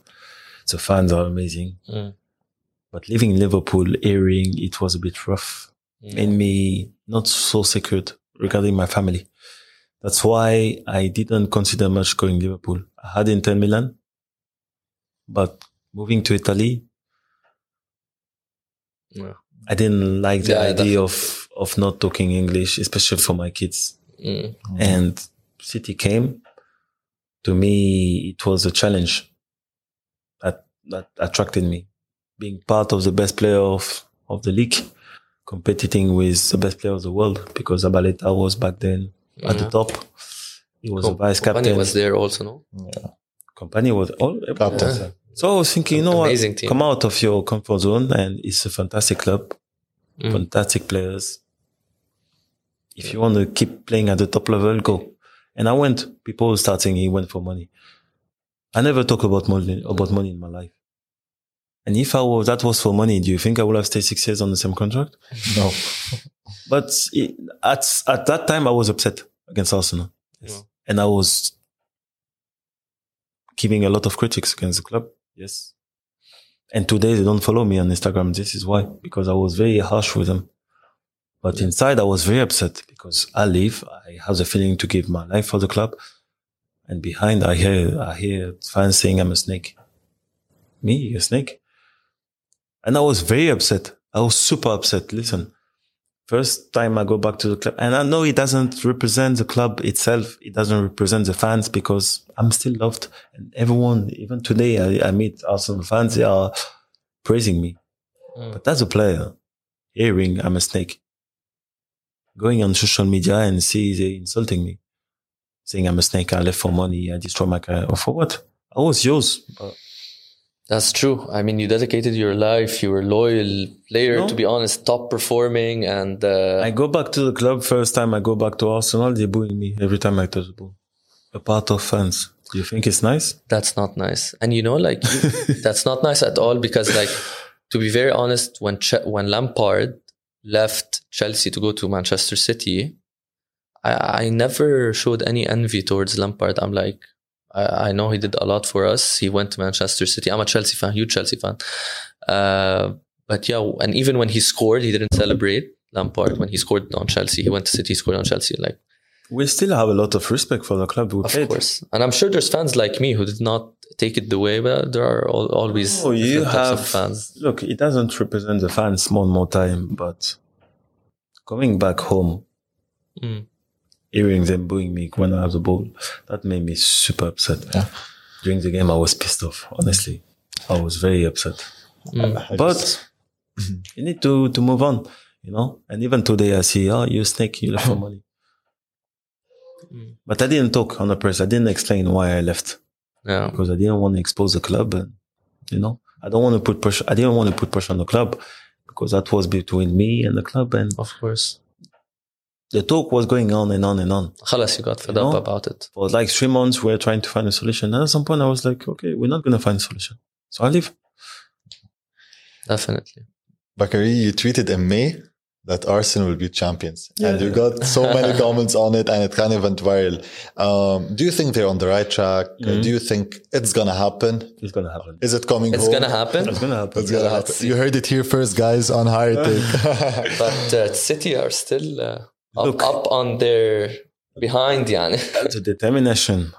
The fans are amazing. Mm. But living in Liverpool, airing, it was a bit rough. Mm. Made me not so secured regarding my family. That's why I didn't consider much going to Liverpool. I had Inter Milan, but moving to Italy, Yeah. I didn't like the Yeah, idea of, of not talking English, especially for my kids. Mm. And City came. To me, it was a challenge that, that attracted me. Being part of the best player of, of the league, competing with the best player of the world, because Zabaleta was back then at the top. He was a Com- vice Kompany captain. was there also, no? Kompany was all Captain. So I was thinking, you know Amazing what? team. Come out of your comfort zone, and it's a fantastic club, Mm. fantastic players. If you want to keep playing at the top level, go. And I went. People were starting. He went for money. I never talk about money about money in my life. And if I was that was for money, do you think I would have stayed six years on the same contract? No. But it, at at that time, I was upset against Arsenal, yes. And I was giving a lot of critics against the club. Yes, and today they don't follow me on Instagram. This is why because I was very harsh with them. But inside, I was very upset because I leave. I have the feeling to give my life for the club, and behind, I hear I hear fans saying I'm a snake. Me, a snake, and I was very upset. I was super upset. Listen, first time I go back to the club, and I know it doesn't represent the club itself. It doesn't represent the fans because I'm still loved, and everyone, even today, I, I meet Arsenal fans. They are praising me, Mm. but as a player, hearing I'm a snake, going on social media and see they insulting me, saying I'm a snake, I left for money, I destroy my career, or for what? I was yours. But That's true. I mean, you dedicated your life. You were a loyal player, No. to be honest, top performing, and uh, I go back to the club. First time I go back to Arsenal, they booing me every time I touch the ball. A part of fans. Do you think it's nice? that's not nice. And you know, like you- that's not nice at all because, like, to be very honest, when che- when Lampard left Chelsea to go to Manchester City, I, I never showed any envy towards Lampard. I'm like, I, I know he did a lot for us. He went to Manchester City. I'm a Chelsea fan, huge Chelsea fan. Uh, but yeah, and even when he scored, he didn't celebrate Lampard when he scored on Chelsea. He went to City, he scored on Chelsea. Like, We still have a lot of respect for the club of played. course. And I'm sure there's fans like me who did not take it the way, but there are al- always Oh, you have of fans. Look, it doesn't represent the fans one more time, but coming back home, Mm. Hearing and booing me when I have the ball, that made me super upset. Yeah. During the game, I was pissed off. Honestly, I was very upset. I But just- you need to to move on, you know. And even today, I see, oh, you snake, you left for money. Mm. But I didn't talk on the press. I didn't explain why I left Yeah. because I didn't want to expose the club. And you know, I don't want to put pressure. I didn't want to put pressure on the club because that was between me and the club. And Of course. The talk was going on and on and on Khalas, you got fed You up know? about it. for like three months. We were trying to find a solution. And at some point, I was like, okay, we're not going to find a solution. So I leave. Definitely. Bacary, you tweeted in May that Arsenal will be champions. And Yeah. you got so many comments on it and it kind of went viral. Um, do you think they're on the right track? Mhm. Do you think it's going to happen? It's going to happen. Is it coming It's gonna happen. It's going to happen. It's gonna Yeah, happen. You heard it here first, guys, on High Take. But uh, City are still uh, up, Look. up on their behind, yani. the determination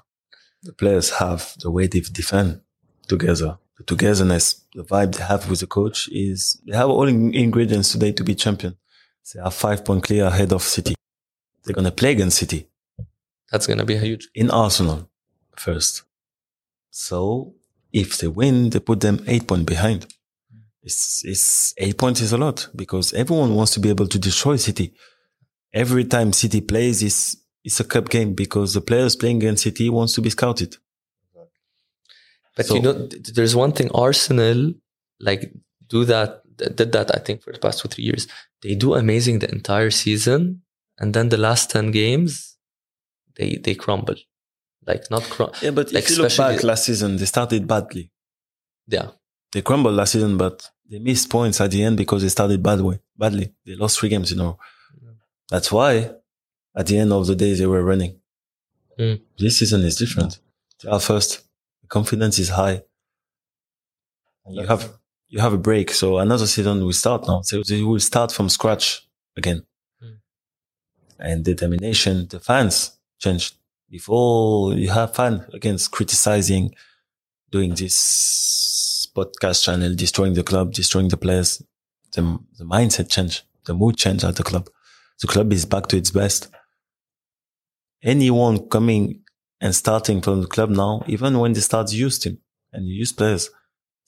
the players have, the way they defend together, the togetherness, the vibe they have with the coach is they have all in- ingredients today to be champion. They are five point clear ahead of City. They're gonna play against City. That's gonna be huge. in Arsenal first. So if they win, they put them eight points behind. It's, it's eight points is a lot because everyone wants to be able to destroy City. Every time City plays, it's, it's a cup game because the players playing against City wants to be scouted. But So- you know, th- there's one thing Arsenal like do that th- did that I think for the past two three years. They do amazing the entire season, and then the last ten games, they they crumble. Like not crumble. Yeah, but Like if you look back last season, they started badly. Yeah, They crumbled last season, but they missed points at the end because they started bad way, badly. They lost three games a row. That's why at the end of the day, they were running. Mm. This season is different. They are first. The confidence is high. You have, you have a break. So another season will start now. So they will start from scratch again. Mm. And determination, the fans changed. Before you have fans against criticizing, doing this podcast channel, destroying the club, destroying the players. The, the mindset change, the mood change at the club. The club is back to its best. Anyone coming and starting from the club now, even when they start used team and used players,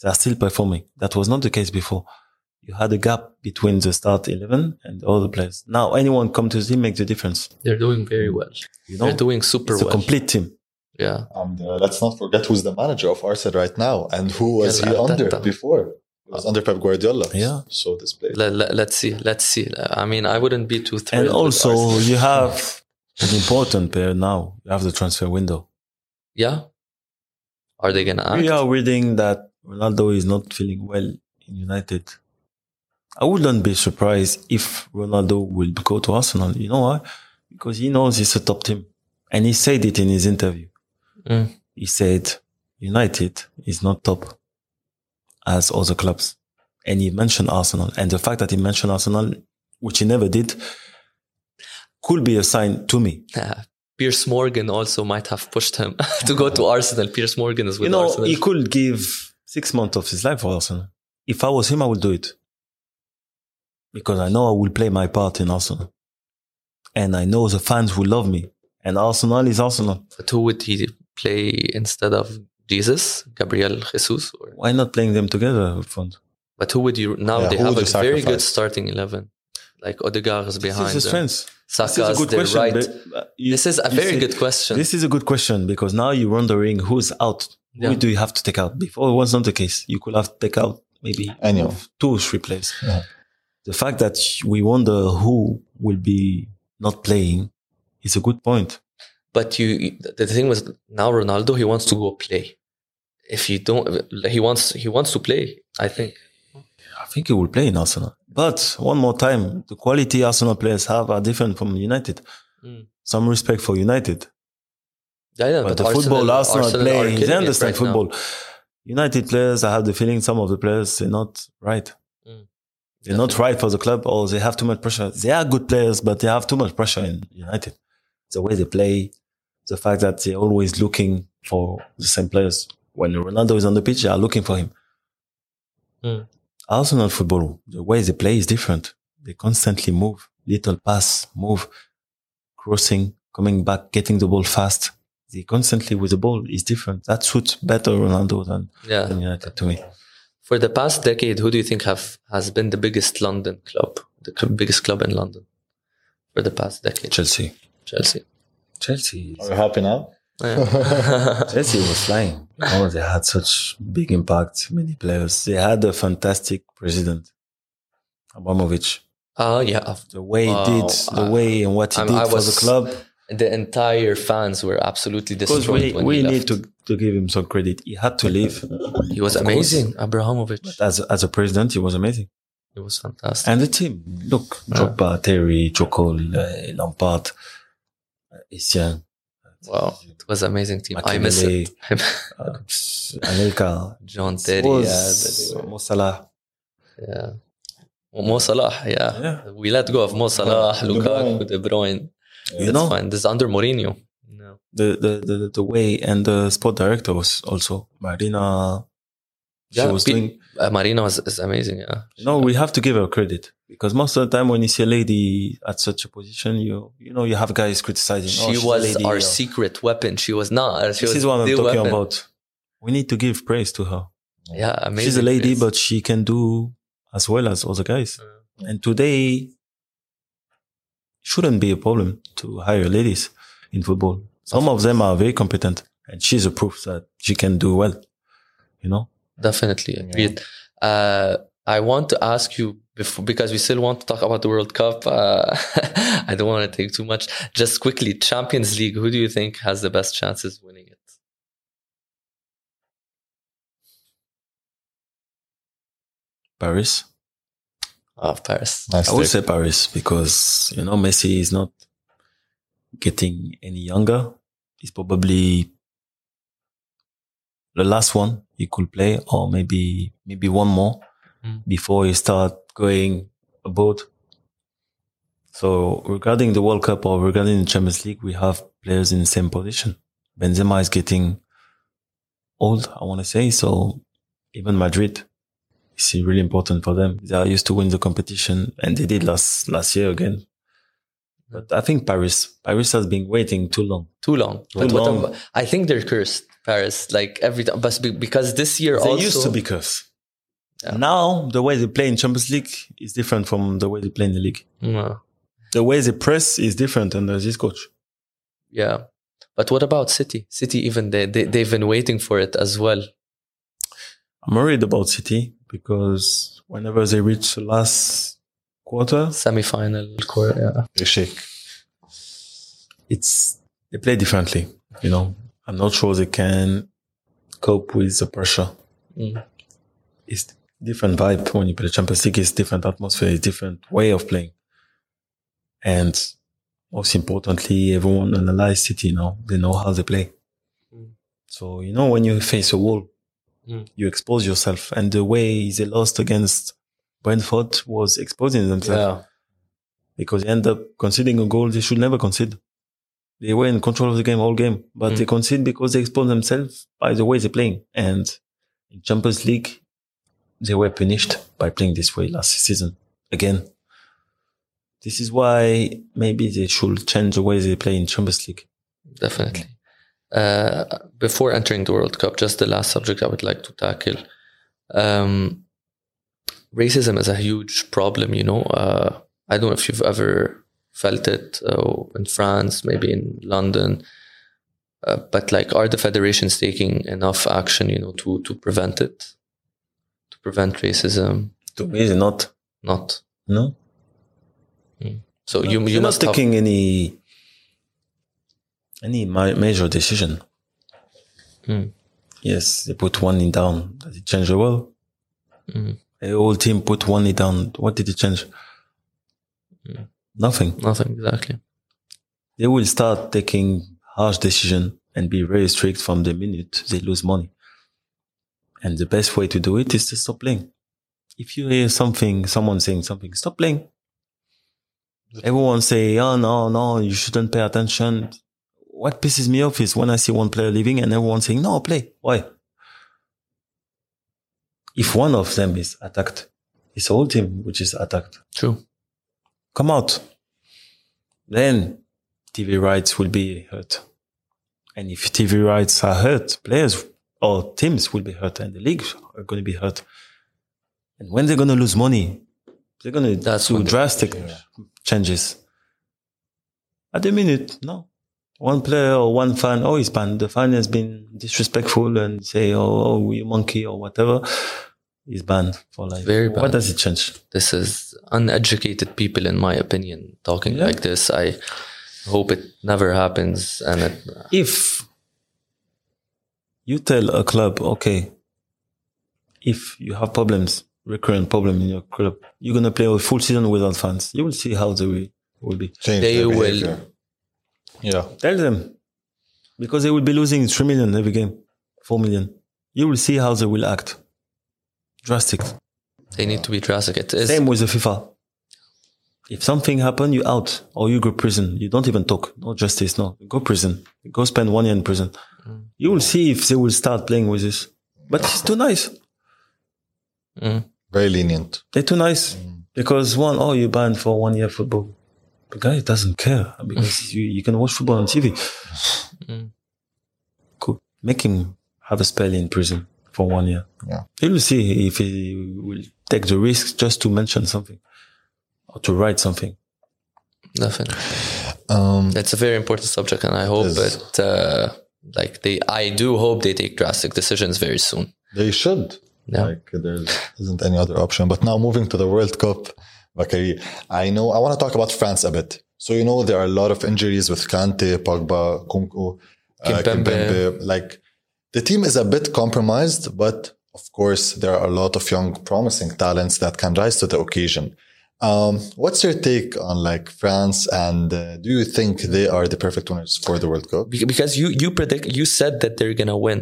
they are still performing. That was not the case before. You had a gap between the start 11 and all the players. Now anyone come to the team makes the difference. they're doing very well. You know, They're doing super it's a complete team. yeah, And uh, let's not forget who's the manager of Arsenal right now and who was he under before. It was under Pep Guardiola. Yeah. So this play. let, let, let's see. Let's see. I mean, I wouldn't be too thrilled. And also you have an important player now. You have the transfer window. yeah. Are they gonna act? We are reading that Ronaldo is not feeling well in United. I wouldn't be surprised if Ronaldo will go to Arsenal. You know why? Because he knows it's a top team. And he said it in his interview. Mm. He said United is not top as other clubs. And he mentioned Arsenal. And the fact that he mentioned Arsenal, which he never did, could be a sign to me. Piers Morgan also might have pushed him to go to Arsenal. Piers Morgan is with you know, Arsenal. he could give six months of his life for Arsenal. If I was him, I would do it. Because I know I will play my part in Arsenal. And I know the fans will love me. And Arsenal is Arsenal. But who would he play instead of Jesus, Gabriel Jesus? Or, Why not playing them together up front? but who would you now? Yeah, they have a would very good starting eleven. Like Odegaard is This behind is the them. strength. This is a good question. right. uh, you- This is a very say- good question. This is a good question because now you're wondering who's out. Yeah. Who do you have to take out? Before it was not the case. You could have to take out maybe Anyone. two or three players. Yeah. The fact that we wonder who will be not playing is a good point. But you, the thing was now Ronaldo, he wants to go play. If you don't, he wants he wants to play. I think. I think he will play in Arsenal. But one more time, the quality Arsenal players have are different from United. Mm. Some respect for United. Yeah, yeah, But, the football Arsenal, are play, they understand right now. football. United players, I have the feeling some of the players, they're not right. Mm. They're not right for the club or they have too much pressure. They are good players, but they have too much pressure in United. The way they play, the fact that they're always looking for the same players. When Ronaldo is on the pitch, they are looking for him. Mm. Arsenal football, the way they play is different. They constantly move, little pass, move, crossing, coming back, getting the ball fast. They constantly with the ball is different. That suits better Ronaldo than, Yeah. than United to me. For the past decade, who do you think have has been the biggest London club, the cl- biggest club in London? For the past decade, Chelsea. Chelsea. Chelsea. Are you happy now? Yeah. Chelsea was flying. Oh, they had such big impact, many players. They had a fantastic president, Abramovich. Ah, yeah. The way Wow. he did, the I- way and what he I'm- did I for was the club. The entire fans were absolutely Because destroyed we, when we he need left. to, to give him some credit. He had to leave. He was Of course. amazing, Abramovich. As, as a president, he was amazing. It was fantastic. And the team, look, Drogba, Terry, Joe Cole, uh, Lampard, uh, Essien, Wow, it was an amazing team. I miss it. uh, Anelka, John Terry, yeah, Mo Salah. yeah. Mo Salah, yeah. Yeah. We let go of Mo Salah, De Lukaku. De Bruyne. You That's know, fine. This is under Mourinho. No. the, the, the, the way and the sport director was also Marina she was Pe- doing. uh, Marina was is amazing. Yeah, No, we have to give her credit because most of the time when you see a lady at such a position, you you know you have guys criticizing. she "Oh, was lady," our or- secret weapon. She was not. She This was is what I'm talking weapon. about. We need to give praise to her. Yeah, amazing. She's a lady, place. but she can do as well as other guys. And today shouldn't be a problem to hire ladies in football. Some of them are very competent, and she's a proof that she can do well. You know, definitely agreed. Uh, I want to ask you before because we still want to talk about the World Cup. Uh, I don't want to take too much. Just quickly, Champions League. Who do you think has the best chances winning it? Paris. Oh, Paris. Nice I would say Paris because you know Messi is not getting any younger. He's probably the last one he could play, or maybe maybe one more Mm. before he start going abroad. So regarding the World Cup or regarding the Champions League, we have players in the same position. Benzema is getting old, I want to say. So even Madrid is really important for them. They are used to win the competition and they did last, last year again. But I think Paris, Paris has been waiting too long. Too long. Too But long. about- I think they're cursed. Paris, like every time, but because this year also They also used to be cursed. Yeah. Now the way they play in Champions League is different from the way they play in the league. Mm, The way they press is different under this coach. yeah. But what about City? City, even they, they they've been waiting for it as well. I'm worried about City because whenever they reach the last quarter, Semi-final, core, yeah. They shake. it's they play differently. You know, I'm not sure they can cope with the pressure. Mm. It's different vibe when you play Champions League. It's different atmosphere. It's different way of playing. And most importantly, everyone analyze it You know, they know how they play. Mm. So you know when you face a wall, Mm. you expose yourself. And the way they lost against Brentford was exposing themselves Yeah. because they end up conceding a goal they should never concede. They were in control of the game all game, but Mm. they concede because they expose themselves by the way they're playing. And in Champions League, they were punished by playing this way last season again. This is why maybe they should change the way they play in Champions League. definitely. Uh, before entering the World Cup, just the last subject I would like to tackle. Um, racism is a huge problem, you know. Uh, I don't know if you've ever felt it uh, in France, maybe in London. Uh, but like, are the federations taking enough action, you know, to to prevent it, to prevent racism? To me, they're not. Not No, so you They're you not have taking any any major decision. Mm. Yes, they put one in down. Does it change the world? Mhm. The whole team put one in down. What did it change? Nothing. nothing exactly. They will start taking harsh decision and be very strict from the minute they lose money. And the best way to do it is to stop playing. If you hear something, someone saying something, stop playing. Everyone say, oh no, no, you shouldn't pay attention. What pisses me off is when I see one player leaving and everyone saying, no, play. Why? If one of them is attacked, it's the whole team which is attacked. True. Come out. Then TV rights will be hurt. And if TV rights are hurt, players or teams will be hurt and the leagues are going to be hurt. And when they're going to lose money, they're going to That's do drastic changes. At the minute, no. One player or one fan, oh, he's banned. The fan has been disrespectful and say, oh, oh you monkey or whatever. He's banned for life. Very bad. What does it change? this is uneducated people in my opinion talking Yeah. like this i hope it never happens and it, if you tell a club, okay, if you have problems, recurrent problem in your club, you're gonna play a full season without fans. You will see how they will, will be. Change They their will- Yeah. Tell them because they will be losing three million every game, four million. You will see how they will act. Drastic. they need to be drastic it is Same with the FIFA. If something happen, you out or you go prison. You don't even talk. No justice. No, go prison. Go spend one year in prison. You will see if they will start playing with this. But it's too nice. Mm. Very lenient. They're too nice because one, oh, you banned for one year football. The guy doesn't care because you, you can watch football on TV. Mm. Cool. Make him have a spell in prison for one year. Yeah. He will see if he will take the risk just to mention something or to write something. Nothing. Um, It's a very important subject, and I hope that, uh, like they, I do hope they take drastic decisions very soon. they should. Yeah. Like there isn't any other option. But now moving to the World Cup, okay, I know I want to talk about France a bit. So you know there are a lot of injuries with Kante, Pogba, Nkunku, uh, Kimpembe. Kimpembe. Like the team is a bit compromised, but of course there are a lot of young, promising talents that can rise to the occasion. Um, what's your take on like France, and uh, do you think they are the perfect winners for the World Cup? Because you you predict you said that they're gonna win.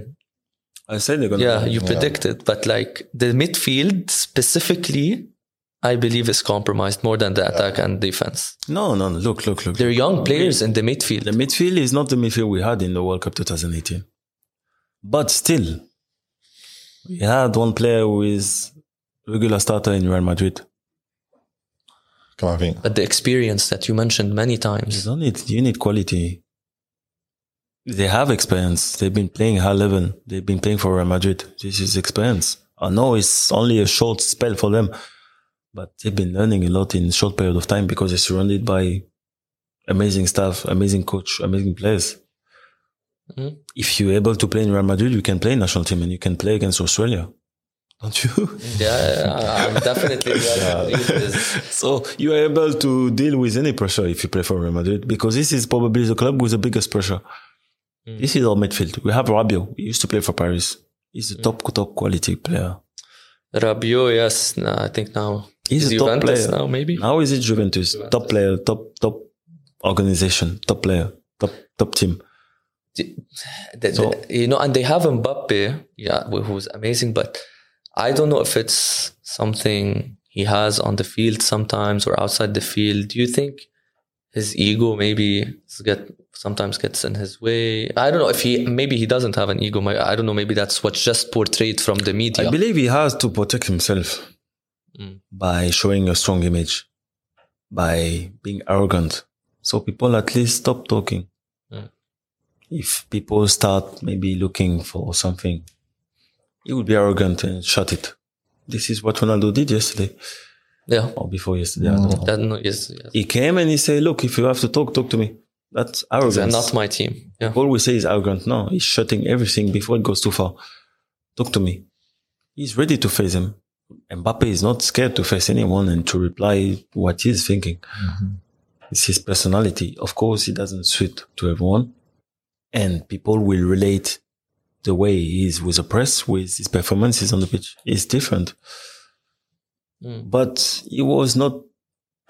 I said they're gonna. Yeah, you predicted, but like the midfield specifically, I believe is compromised more than the attack and defense. No, no, no. Look, look, look. They're young players in the midfield. The midfield. midfield is not the midfield we had in the World Cup 2018. But still, we had one player who is regular starter in Real Madrid. Camavinga. But the experience that you mentioned many You times. don't need, you need quality. They have experience. They've been playing high level. They've been playing for Real Madrid. This is experience. I know it's only a short spell for them, but they've been learning a lot in a short period of time because they're surrounded by amazing staff, amazing coach, amazing players. Mhm. If you're able to play in Real Madrid, you can play national team and you can play against Australia. Don't you? Yeah, I'm definitely glad you believe this. so you are able to deal with any pressure if you play for Real Madrid because this is probably the club with the biggest pressure. This is our midfield. We have Rabiot. He used to play for Paris. He's a top top quality player. Rabiot, yes, no, I think now He's Is a top Juventus player now, maybe. Now is it Juventus? Top player, top top organization, top player, top top team. So- you know, and they have Mbappe, yeah, who's amazing, but I don't know if it's something he has on the field sometimes or outside the field. Do you think his ego maybe get sometimes gets in his way? I don't know if he maybe he doesn't have an ego. I don't know. Maybe that's what's just portrayed from the media. I believe he has to protect himself Mm. by showing a strong image, by being arrogant. So people at least stop talking. Mm. If people start maybe looking for something, he would be arrogant and shut it. This is what Ronaldo did yesterday yeah, or before yesterday. I don't know. that, no, yes, yes. He came and he said, "Look, if you have to talk, talk to me." That's arrogance. And not my team. Yeah, All we say is arrogant. No, he's shutting everything before it goes too far. Talk to me. He's ready to face him. Mbappe is not scared to face anyone and to reply what he's thinking. It's his personality. Of course, he doesn't suit to everyone. And people will relate the way he is with the press, with his performances on the pitch. It's different. Mm. But he was not,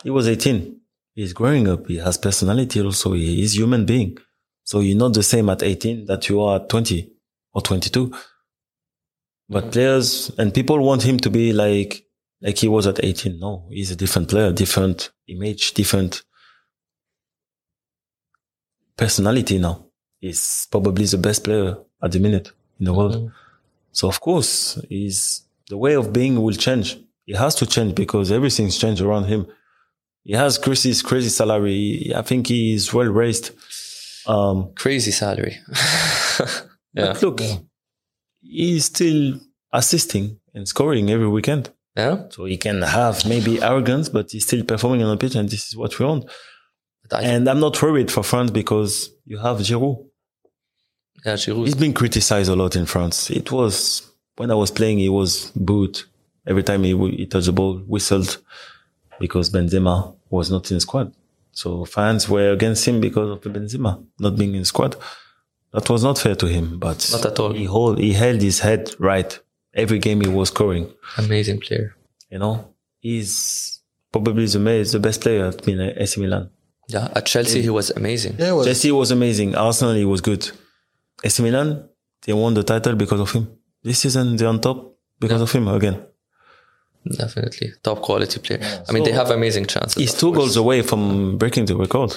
he was 18. He's growing up. He has personality also. He is human being. So you're not the same at 18 that you are at 20 or 22. But players and people want him to be like, like he was at 18. No, he's a different player, different image, different personality now. He's probably the best player at the minute in the world. Mhm. So of course, he's the way of being will change. It has to change because everything's changed around him. He has crazy, crazy salary. I think he is well raised. Um, crazy salary. yeah, but look, he's still assisting and scoring every weekend. yeah. So he can have maybe arrogance, but he's still performing on the pitch, and this is what we want. And I'm not worried for France because you have Giroud. Yeah, Giroud. He's been criticized a lot in France. It was when I was playing, he was booed every time he, he touched the ball, whistled because Benzema was not in the squad. So fans were against him because of the Benzema not being in the squad. That was not fair to him, but Not at all. He hold, he held his head right every game he was scoring. Amazing player. You know, he's probably the, the best player at Milan- AC Milan. Yeah, at Chelsea he was amazing. Yeah, was, Chelsea was amazing. Arsenal, he was good. AC Milan, they won the title because of him. This season, they're on top because of him again. Definitely top quality player. I mean, they have amazing chances. He's two course. goals away from breaking the record.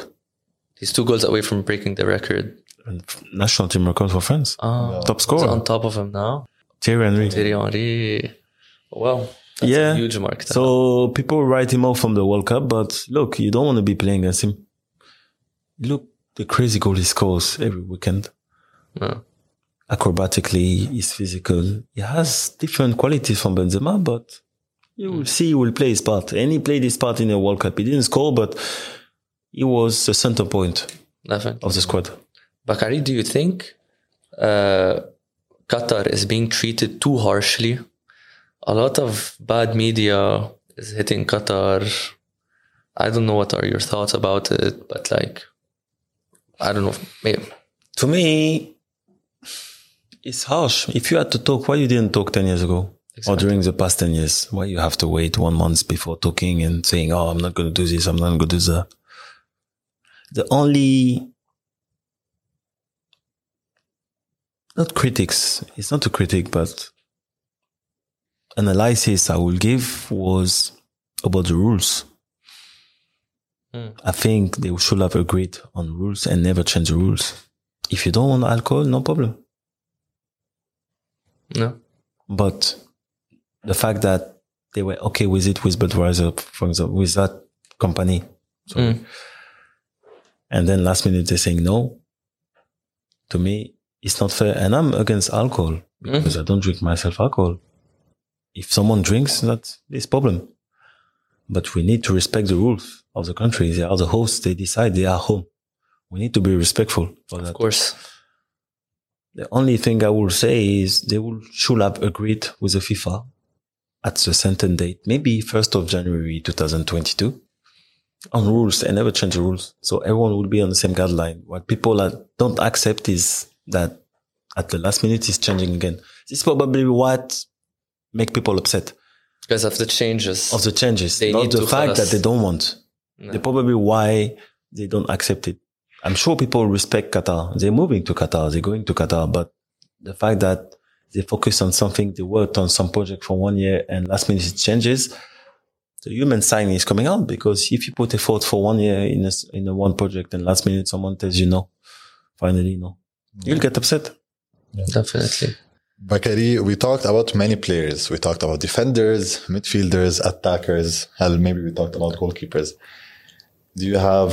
He's two goals away from breaking the record. And national team record for France. Oh, Top who's scorer. on top of him now. Thierry Henry. Thierry Henry. That's yeah, a huge mark. So people write him off from the World Cup, but look, you don't want to be playing against him. Look, the crazy goal he scores every weekend. Yeah. Acrobatically, he's physical. He has different qualities from Benzema, but you will see he will play his part. And he played his part in the World Cup. He didn't score, but he was the center point Definitely. of the squad. Bacary, do you think uh, Qatar is being treated too harshly? A lot of bad media is hitting Qatar. I don't know what are your thoughts about it, but like, I don't know. Maybe, To me, it's harsh. If you had to talk, why you didn't talk 10 years ago? Or during the past 10 years? Why you have to wait one month before talking and saying, oh, I'm not going to do this, I'm not going to do that? The only, not critics, it's not a critic, but analysis I will give was about the rules. Hmm. I think they should have agreed on rules and never change the rules. If you don't want alcohol, no problem. No. But the fact that they were okay with it with Budweiser, for example, with that company, sorry. Mm. and then last minute they're saying no. To me, it's not fair, and I'm against alcohol because I don't drink myself alcohol. If someone drinks, that's his problem. But we need to respect the rules of the country. They are the hosts. They decide they are home. We need to be respectful for that. Of course. The only thing I will say is they will, should have agreed with the FIFA at the certain date, maybe 1st of January 2022 on rules and never change the rules. So everyone will be on the same guideline. What people are, don't accept is that at the last minute is changing again. This is probably what make people upset. Because of the changes. Of the changes. They not the fact that they don't want. No. They probably why they don't accept it. I'm sure people respect Qatar. They're moving to Qatar. They're going to Qatar. But the fact that they focus on something, they worked on some project for one year and last minute it changes, the human sign is coming out because if you put effort for one year in a, s- in a one project and last minute someone tells you no, finally no, you'll get upset. Definitely. Bacary, we talked about many players. We talked about defenders, midfielders, attackers. Hell, maybe we talked about goalkeepers. Do you have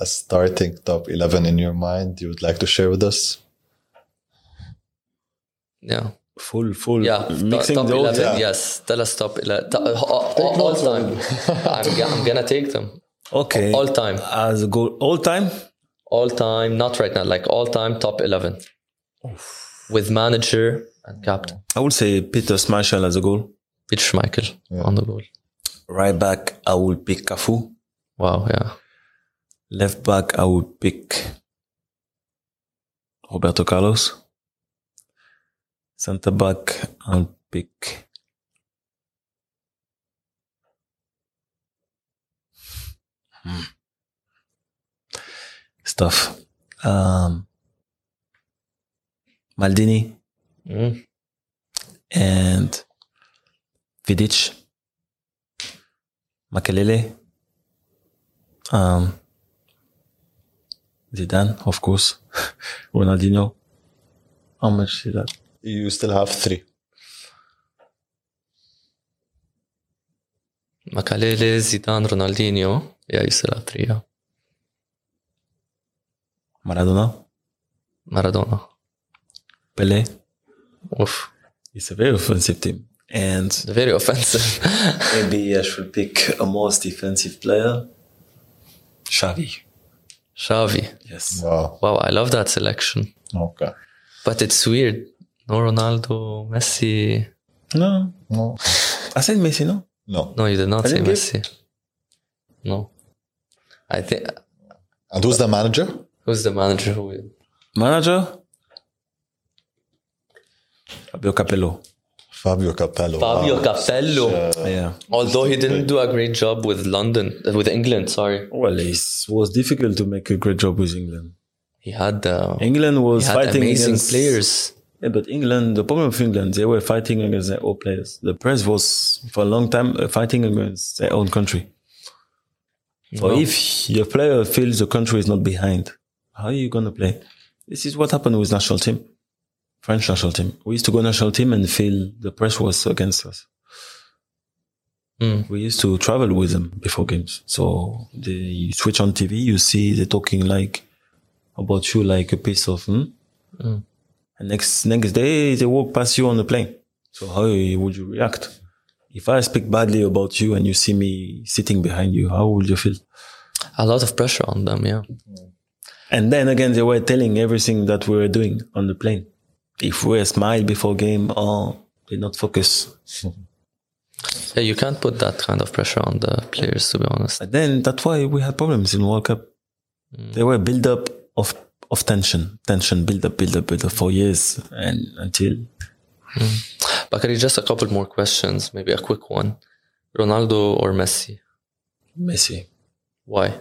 a starting top 11 in your mind you would like to share with us? Yeah. Full, full, Yeah. mixing top the whole 11. thing. Yes. Tell us top 11. To- all, all, all time. I'm, I'm going to take them. Okay. All time. As a goal, all time? All time. Not right now. Like all time top 11. With manager and captain. I would say Peter Schmeichel as a goal. Peter Schmeichel on the goal. Right back, I will pick Cafu. Wow. Yeah. Left back, I would pick Roberto Carlos. Centre back, I'll pick. Hmm. Stuff. Um, Maldini Mm. and Vidic. Makelele. Um, Zidane, of course. Ronaldinho. How much is that? You still have three. Makelele, Zidane, Ronaldinho. Yeah, you still have three. Yeah. Maradona, Maradona. Pele. Oof. It's a very offensive team. And Very offensive. maybe I should pick a most defensive player. Xavi. Xavi. Yes. Wow. Wow, I love that selection. Okay. But it's weird. No Ronaldo, Messi. No. No. I said Messi, no? No. No, you did not I say didn't give- Messi. No. I think And who's the manager? who's the manager who will Manager? Fabio Capello. Fabio Capello. Fabio Wow. Capello. Yeah. Although he didn't do a great job with London, with England, sorry. Well, it was difficult to make a great job with England. He had, uh, England was he had fighting amazing against players. Yeah, but England, the problem with England, they were fighting against their own players. The press was for a long time uh, fighting against their own country. So No. if your player feels the country is not behind, how are you going to play? This is what happened with national team, French national team. We used to go national team and feel the press was against us. Mm. We used to travel with them before games. So they, you switch on TV, you see they're talking like about you like a piece of, hmm? Mm. and next, next day they walk past you on the plane. So how would you react? If I speak badly about you and you see me sitting behind you, how would you feel? A lot of pressure on them, yeah. And then again, they were telling everything that we were doing on the plane. If we smile before game, oh, or they not focus. Yeah, you can't put that kind of pressure on the players, to be honest. But then that's why we had problems in World Cup. Mm. There were build up of of tension, tension, build up, build up, build up for years, and until mm. Bacary, just a couple more questions, maybe a quick one. Ronaldo or Messi? Messi. Why?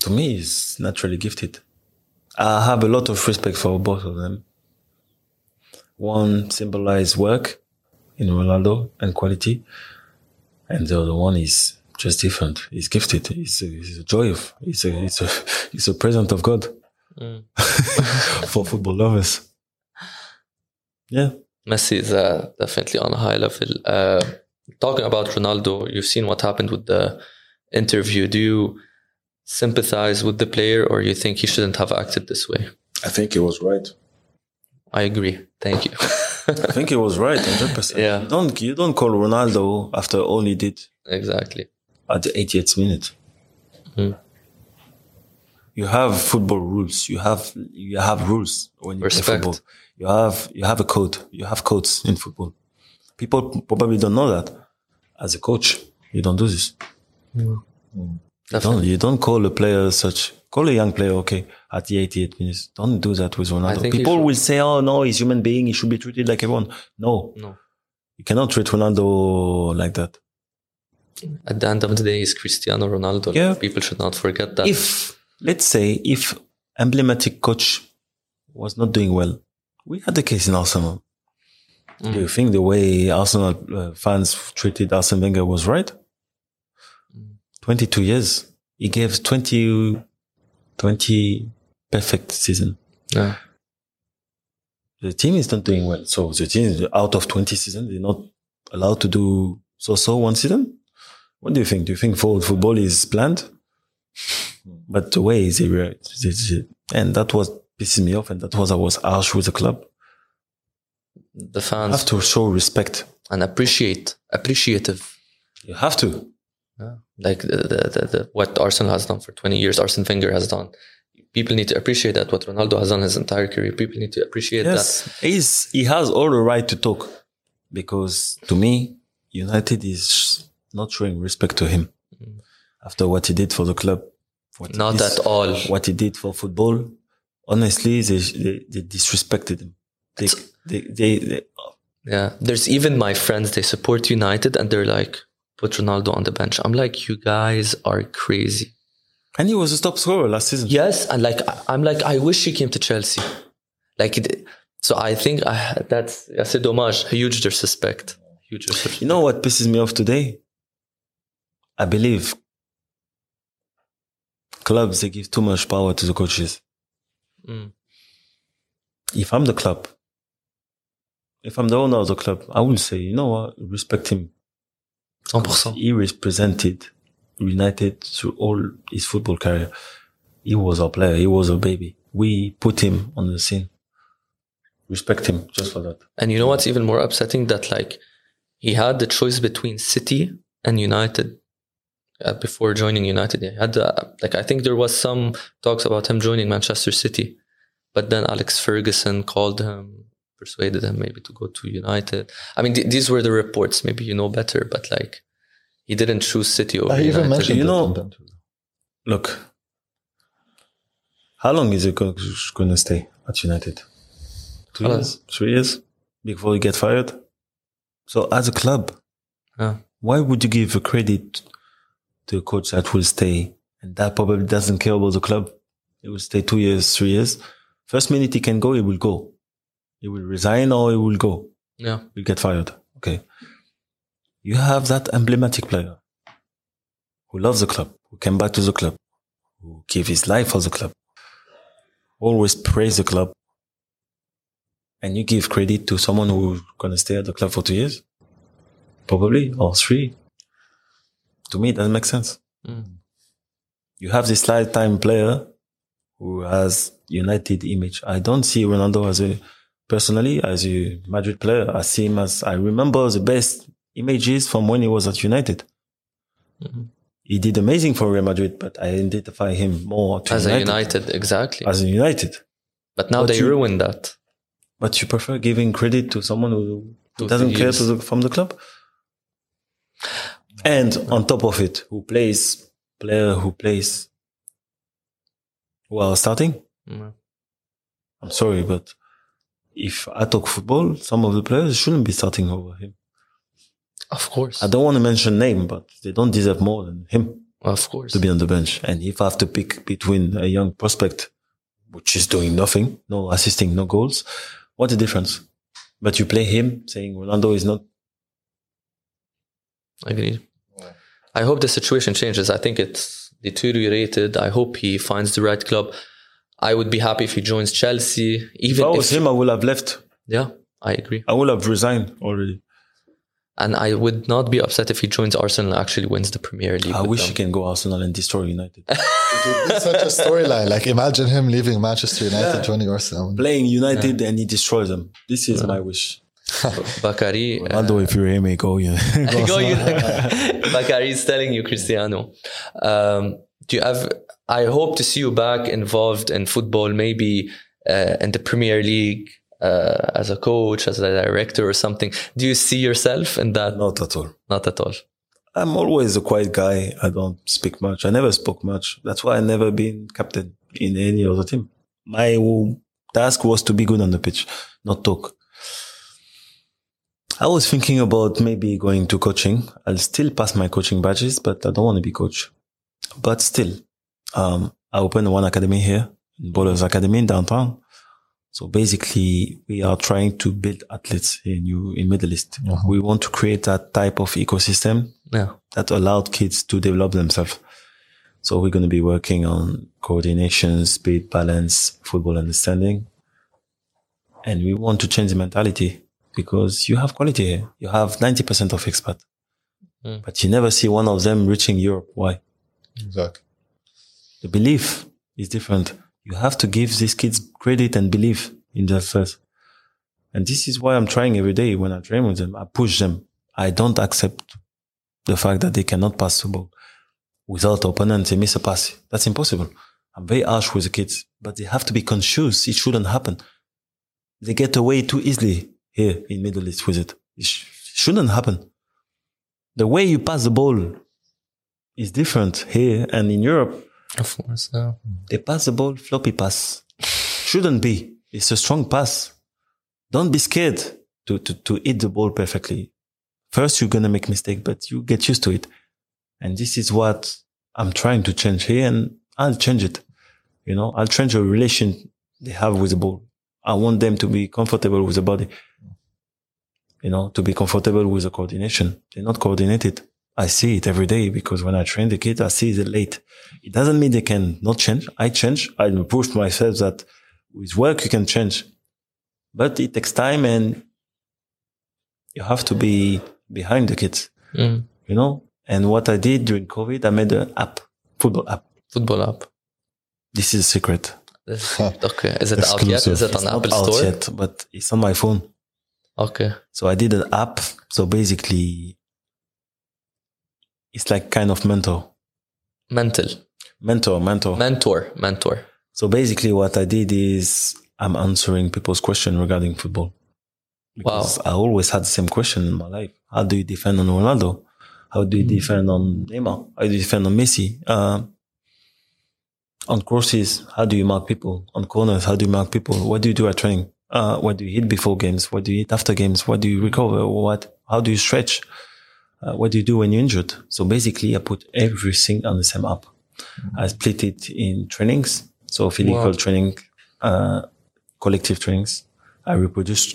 To me, is naturally gifted. I have a lot of respect for both of them. One symbolizes work in Ronaldo and quality, and the other one is just different. He's gifted. It's a, he's a joy of. It's a, he's a, he's a present of God for football lovers. Yeah. Messi is uh, definitely on a high level. Uh, talking about Ronaldo, you've seen what happened with the interview. Do you sympathize with the player or you think he shouldn't have acted this way? I think he was right. I agree. Thank you. I think he was right, hundred percent. Yeah. You don't you don't call Ronaldo after all he did exactly. at the 88th minute. Mhm. You have football rules. You have you have rules when you Respect. play football. You have you have a code. You have codes in football. People probably don't know that. As a coach, you don't do this. You don't, you don't call a player such. Call a young player, okay, at the 88 minutes. Don't do that with Ronaldo. People will say, "Oh no, he's human being. He should be treated like everyone." No, No. you cannot treat Ronaldo like that. At the end of the day, he's Cristiano Ronaldo. Yeah. People should not forget that. If let's say if emblematic coach was not doing well, we had the case in Arsenal. Do you think the way Arsenal uh, fans treated Arsene Wenger was right? 22 years. He gave 20, 20 perfect season. yeah. The team is not doing well. So the team is out of 20 seasons, they're not allowed to do so-so one season. What do you think? Do you think football is planned? But the way is it, and that was pissing me off, and that was I was harsh with the club. The fans have to show respect. and appreciate, appreciative. You have to. Like the, the, the, the, what Arsenal has done for 20 years, Arsene Wenger has done. People need to appreciate that. What Ronaldo has done his entire career, people need to appreciate Yes, he's he has all the right to talk, because to me, United is not showing respect to him mm. after what he did for the club. Not at all. what he did for football. Honestly, they they, they disrespected him. They, they, they, they Yeah. There's even my friends, they support United and they're like, put Ronaldo on the bench. I'm like, you guys are crazy. and he was a top scorer last season. Yes. And like, I- I'm like, I wish he came to Chelsea. Like, so I think I, that's, c'est dommage. Huge disrespect. Huge disrespect. You know what pisses me off today? I believe clubs they give too much power to the coaches. Mm. If I'm the club, if I'm the owner of the club, I will say, you know what, respect him. 100%. He represented United through all his football career. He was our player. He was a baby. We put him on the scene. Respect him just for that. And you know what's even more upsetting? That like he had the choice between City and United uh, before joining United. He had uh, like I think there was some talks about him joining Manchester City, but then Alex Ferguson called him, persuaded him maybe to go to United. I mean, th- these were the reports. Maybe you know better, but like he didn't choose City over I even United. mentioned You know- in the interview. Look, how long is he going to stay at United? Two Hello. years, three years before he get fired. So as a club, Yeah. why would you give a credit to a coach that will stay and that probably doesn't care about the club? He will stay two years, three years. First minute he can go, he will go. He will resign or he will go. Yeah, He'll get fired. Okay. You have that emblematic player who loves the club, who came back to the club, who gave his life for the club, always praise the club. And you give credit to someone who's gonna stay at the club for two years. probably, or three. To me, it doesn't make sense. Mm. You have this lifetime player who has United image. I don't see Ronaldo as a personally as a Madrid player. I see him as I remember the best images from when he was at United. Mhm. He did amazing for Real Madrid, but I identify him more to As a United, United, exactly. as a United. but now but they you- ruined that. But you prefer giving credit to someone who, doesn't care to the, from the club. And on top of it, who plays player who plays well starting? Mm. I'm sorry, but if I talk football, some of the players shouldn't be starting over him. Of course. I don't want to mention name, but they don't deserve more than him Of course. to be on the bench. And if I have to pick between a young prospect, which is doing nothing, no assisting, no goals, what a difference. But you play him saying Ronaldo is not Agreed. I hope the situation changes. I think it's deteriorated. I hope he finds the right club. I would be happy if he joins Chelsea. if Even I if, was him, I would have left. yeah, I agree. I would have resigned already. And I would not be upset if he joins Arsenal and actually wins the Premier League. I wish them. he can go Arsenal and destroy United. It would be such a storyline. Like imagine him leaving Manchester United, joining Arsenal. Playing United and he destroys them. This is my wish. Bacary. uh, Ronaldo, if you're him, go, yeah. go you. Bacary is telling you, Cristiano. Um, do you have? I hope to see you back involved in football, maybe uh, in the Premier League uh, as a coach, as a director, or something. Do you see yourself in that? Not at all. Not at all. I'm always a quiet guy. I don't speak much. I never spoke much. That's why I never been captain in any other team. My task was to be good on the pitch, not talk. I was thinking about maybe going to coaching. I'll still pass my coaching badges, but I don't want to be coach. But still, um, I opened one academy here, Bowlers Academy in downtown. So basically, we are trying to build athletes in you in Middle East. We want to create that type of ecosystem Yeah. that allowed kids to develop themselves. So we're going to be working on coordination, speed, balance, football understanding. And we want to change the mentality because you have quality here. You have 90% of expat, Mm. but you never see one of them reaching Europe. Why? Exactly. The belief is different. You have to give these kids credit and belief in themselves. And this is why I'm trying every day when I train with them. I push them. I don't accept the fact that they cannot pass the ball without opponents. They miss a pass. That's impossible. I'm very harsh with the kids, but they have to be conscious. It shouldn't happen. They get away too easily here in Middle East with it. It sh- shouldn't happen. The way you pass the ball is different here and in Europe. Of course. They pass the ball, floppy pass. Shouldn't be. It's a strong pass. Don't be scared to, to, to hit the ball perfectly. First, you're going to make mistake, but you get used to it. And this is what I'm trying to change here and I'll change it. You know, I'll change the relation they have with the ball. I want them to be comfortable with the body. You know, to be comfortable with the coordination. They're not coordinated. I see it every day because when I train the kids, I see it late. It doesn't mean they can not change. I change. I prove myself that with work you can change, but it takes time and you have to be behind the kids, Mm. you know? And what I did during COVID, I made an app, football app. Football app. This is a secret. Okay. Is it out yet? Exclusive. Is it on It's not Apple out Store? yet, but it's on my phone. Okay. So I did an app. So basically, it's like kind of mentor, Mental. mentor, mentor. Mentor. Mentor. So basically, what I did is I'm answering people's question regarding football. Because I always had the same question in my life. How do you defend on Ronaldo? How do you defend on Neymar? How do you defend on Messi? Uh, on crosses, how do you mark people? On corners, how do you mark people? What do you do at training? Uh, what do you hit before games? What do you hit after games? What do you recover? What? How do you stretch? Uh, what do you do when you're injured? So basically, I put everything on the same app. I split it in trainings. So physical Wow. training, uh, collective trainings. I reproduce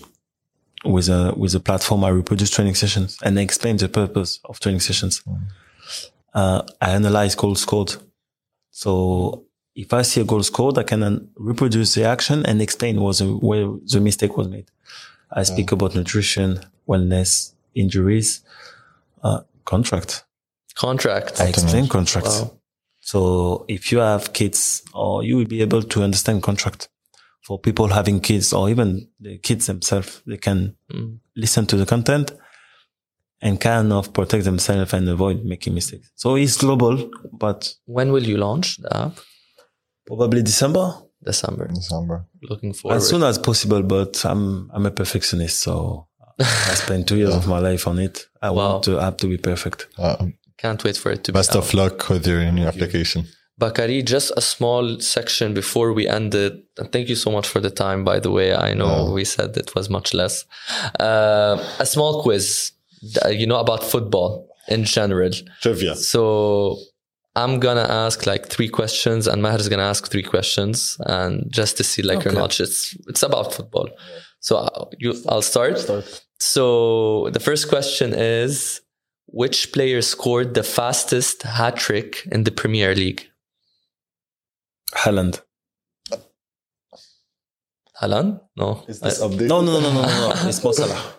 with a with a platform. I reproduce training sessions and I explain the purpose of training sessions. Uh, I analyze goals scored. So if I see a goal scored, I can reproduce the action and explain was where the mistake was made. I speak about nutrition, wellness, injuries. Uh, contract. Contract. I explain contract. Wow. So if you have kids, or you will be able to understand contract. For people having kids, or even the kids themselves, they can Mm. listen to the content and kind of protect themselves and avoid making mistakes. So it's global, but When will you launch the app? probably December December. December. Looking forward. as soon as possible. But I'm I'm a perfectionist, so I spent two years of my life on it. I Wow. want the app to be perfect. Uh, Can't wait for it to best be Best of luck with your new application. Bacary, just a small section before we end it. And thank you so much for the time, by the way. I know Yeah. we said it was much less. Uh, a small quiz, uh, you know, about football in general. Trivia. So I'm gonna ask like three questions, and Maher is gonna ask three questions, and just to see like your knowledge. It's it's about football. So uh, you, I'll start. So the first question is, which player scored the fastest hat trick in the Premier League? Haaland. Haaland? No. Is this I, updated? No, no, no, no, no, no. It's Mo Salah.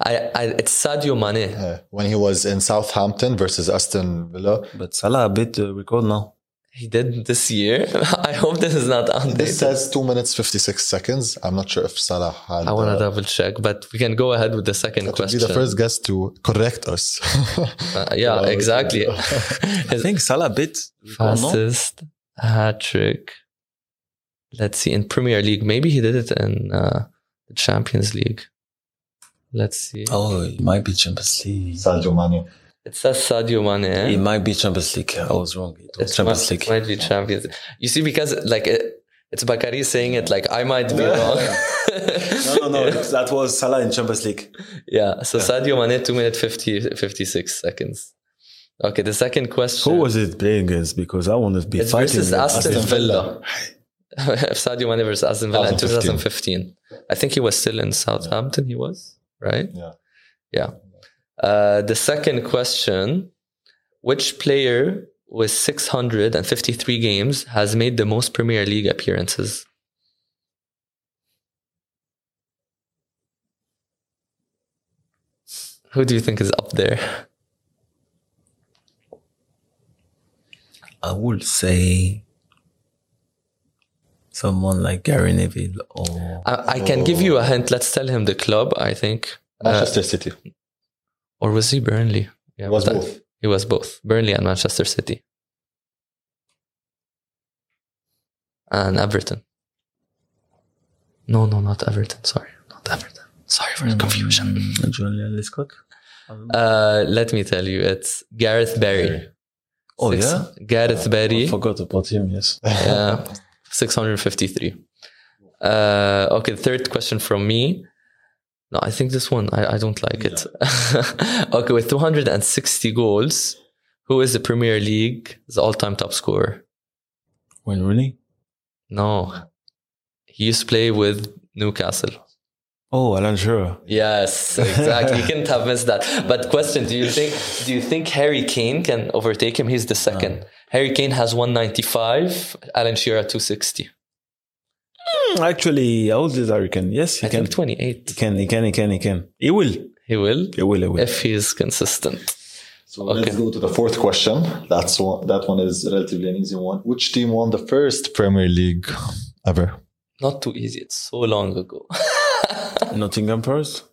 I, I, it's Sadio Mane. Uh, when he was in Southampton versus Aston Villa. But Salah beat the record now. He did this year. I hope this is not on This outdated. says two minutes fifty six seconds. I'm not sure if Salah had. I want to uh, double check, but we can go ahead with the second that would question. be the first guest to correct us. Uh, yeah, Wow. exactly. I think Salah beat the record, no? Fastest hat trick. Let's see in Premier League. Maybe he did it in uh, the Champions League. Let's see. Oh, it might be Champions League. Sadio Mane. It says Sadio Mane. Eh? It might be Champions League. I was wrong. It was It Champions might, League. it might be Champions. You see, because like it, it's Bacary saying it, like I might be wrong. No, no, no. that was Salah in Champions League. yeah. So Sadio Mane, two minute 50, 56 seconds. Okay. The second question. Who was it playing against? Because I want to be It's fighting. versus Aston, Aston Villa. Sadio Mane versus Aston Villa in 2015. 2015. I think he was still in Southampton. He was right. Yeah. Yeah. Uh, the second question: Which player with 653 games has made the most Premier League appearances? Who do you think is up there? I would say someone like Gary Neville or I, I can give you a hint. Let's tell him the club. I think, Uh, Manchester City. Or was he Burnley? Yeah, It was but- both. He was both Burnley and Manchester City. And Everton. No, no, not Everton. Sorry, not Everton. Sorry for the confusion. Joleon Lescott. Uh, let me tell you, it's Gareth Barry. Oh Six- yeah, Gareth Barry. I forgot about him. Yes. Yeah, 653. Uh, okay, third question from me. No, I think this one, I, I don't like it. okay, with 260 goals, who is the Premier League's all time top scorer? Wayne Rooney. No. He used to play with Newcastle. Oh, Alan Shearer. Yes, exactly. you couldn't have missed that. But question, do you think do you think Harry Kane can overtake him? He's the second. Harry Kane has 195, Alan Shearer 260. Actually, how old is Harry Kane? Yes, he I can. think 28. He can. He can. He can. He can. He will. He will He will. He will. if he is consistent. So let's go to the fourth question. That's one, that one is relatively an easy one. Which team won the first Premier League ever? Not too easy. It's so long ago. Nottingham Forest.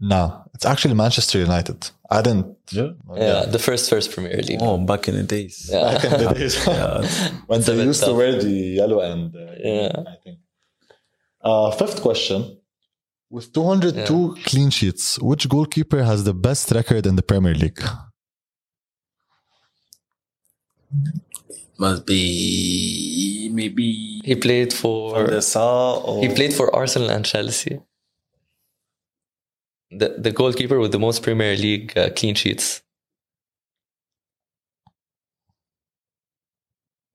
No, it's actually Manchester United. I didn't. Yeah. yeah, the first first Premier League. Oh, back in the days. Yeah. Back in the days when It's they bit used to wear the yellow and uh, Yeah. I think. Uh, fifth question. With 202 clean sheets, which goalkeeper has the best record in the Premier League? Must be maybe He played for or He played for Arsenal and Chelsea. The the goalkeeper with the most Premier League uh, clean sheets.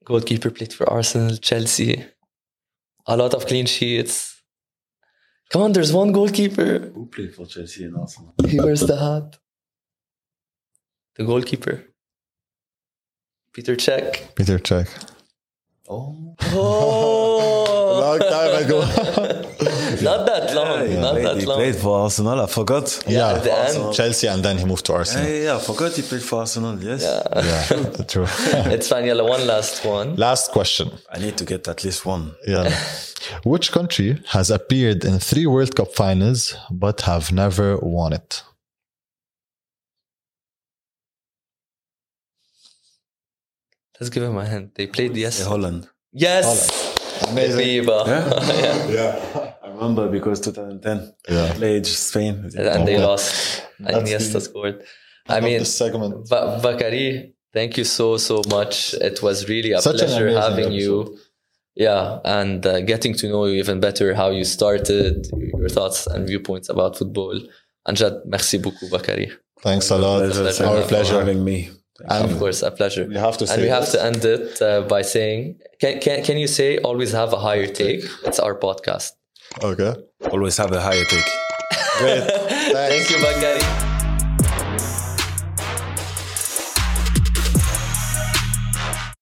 Goalkeeper played for Arsenal, Chelsea. A lot of clean sheets. Come on, there's one goalkeeper. who played for Chelsea and Arsenal. He wears the hat. The goalkeeper. Peter Cech. Peter Cech. Oh, Oh, Long time ago. Not that long. he not played, that he long. played for Arsenal. I forgot. Yeah, at the end. Chelsea, and then he moved to Arsenal. yeah, yeah, I forgot he played for Arsenal. Yes. Yeah, true. It's fine. Yalla, one last one. Last question. I need to get at least one. Yeah. Which country has appeared in three World Cup finals but have never won it? Let's give him a hand. They played yes. Yeah, Holland. Yes. Amazing. Biba. Yeah? Yeah. I remember because 2010. Yeah. Played Spain. and they Okay. lost. And That's Iniesta scored. I mean, this segment. Ba- Bacary, thank you so so much. It was really a Such pleasure amazing having you. Yeah, and uh, getting to know you even better, how you started, your thoughts and viewpoints about football. Anjad, merci beaucoup, Bacary. Thanks a lot. Pleasure. It's our pleasure. having me. And Of course, a pleasure. we have to say and we have to end it uh, by saying, can, can, can you say always have a higher take? It's our podcast. Okay. Always have a higher take. Great. Thank you, Bacary.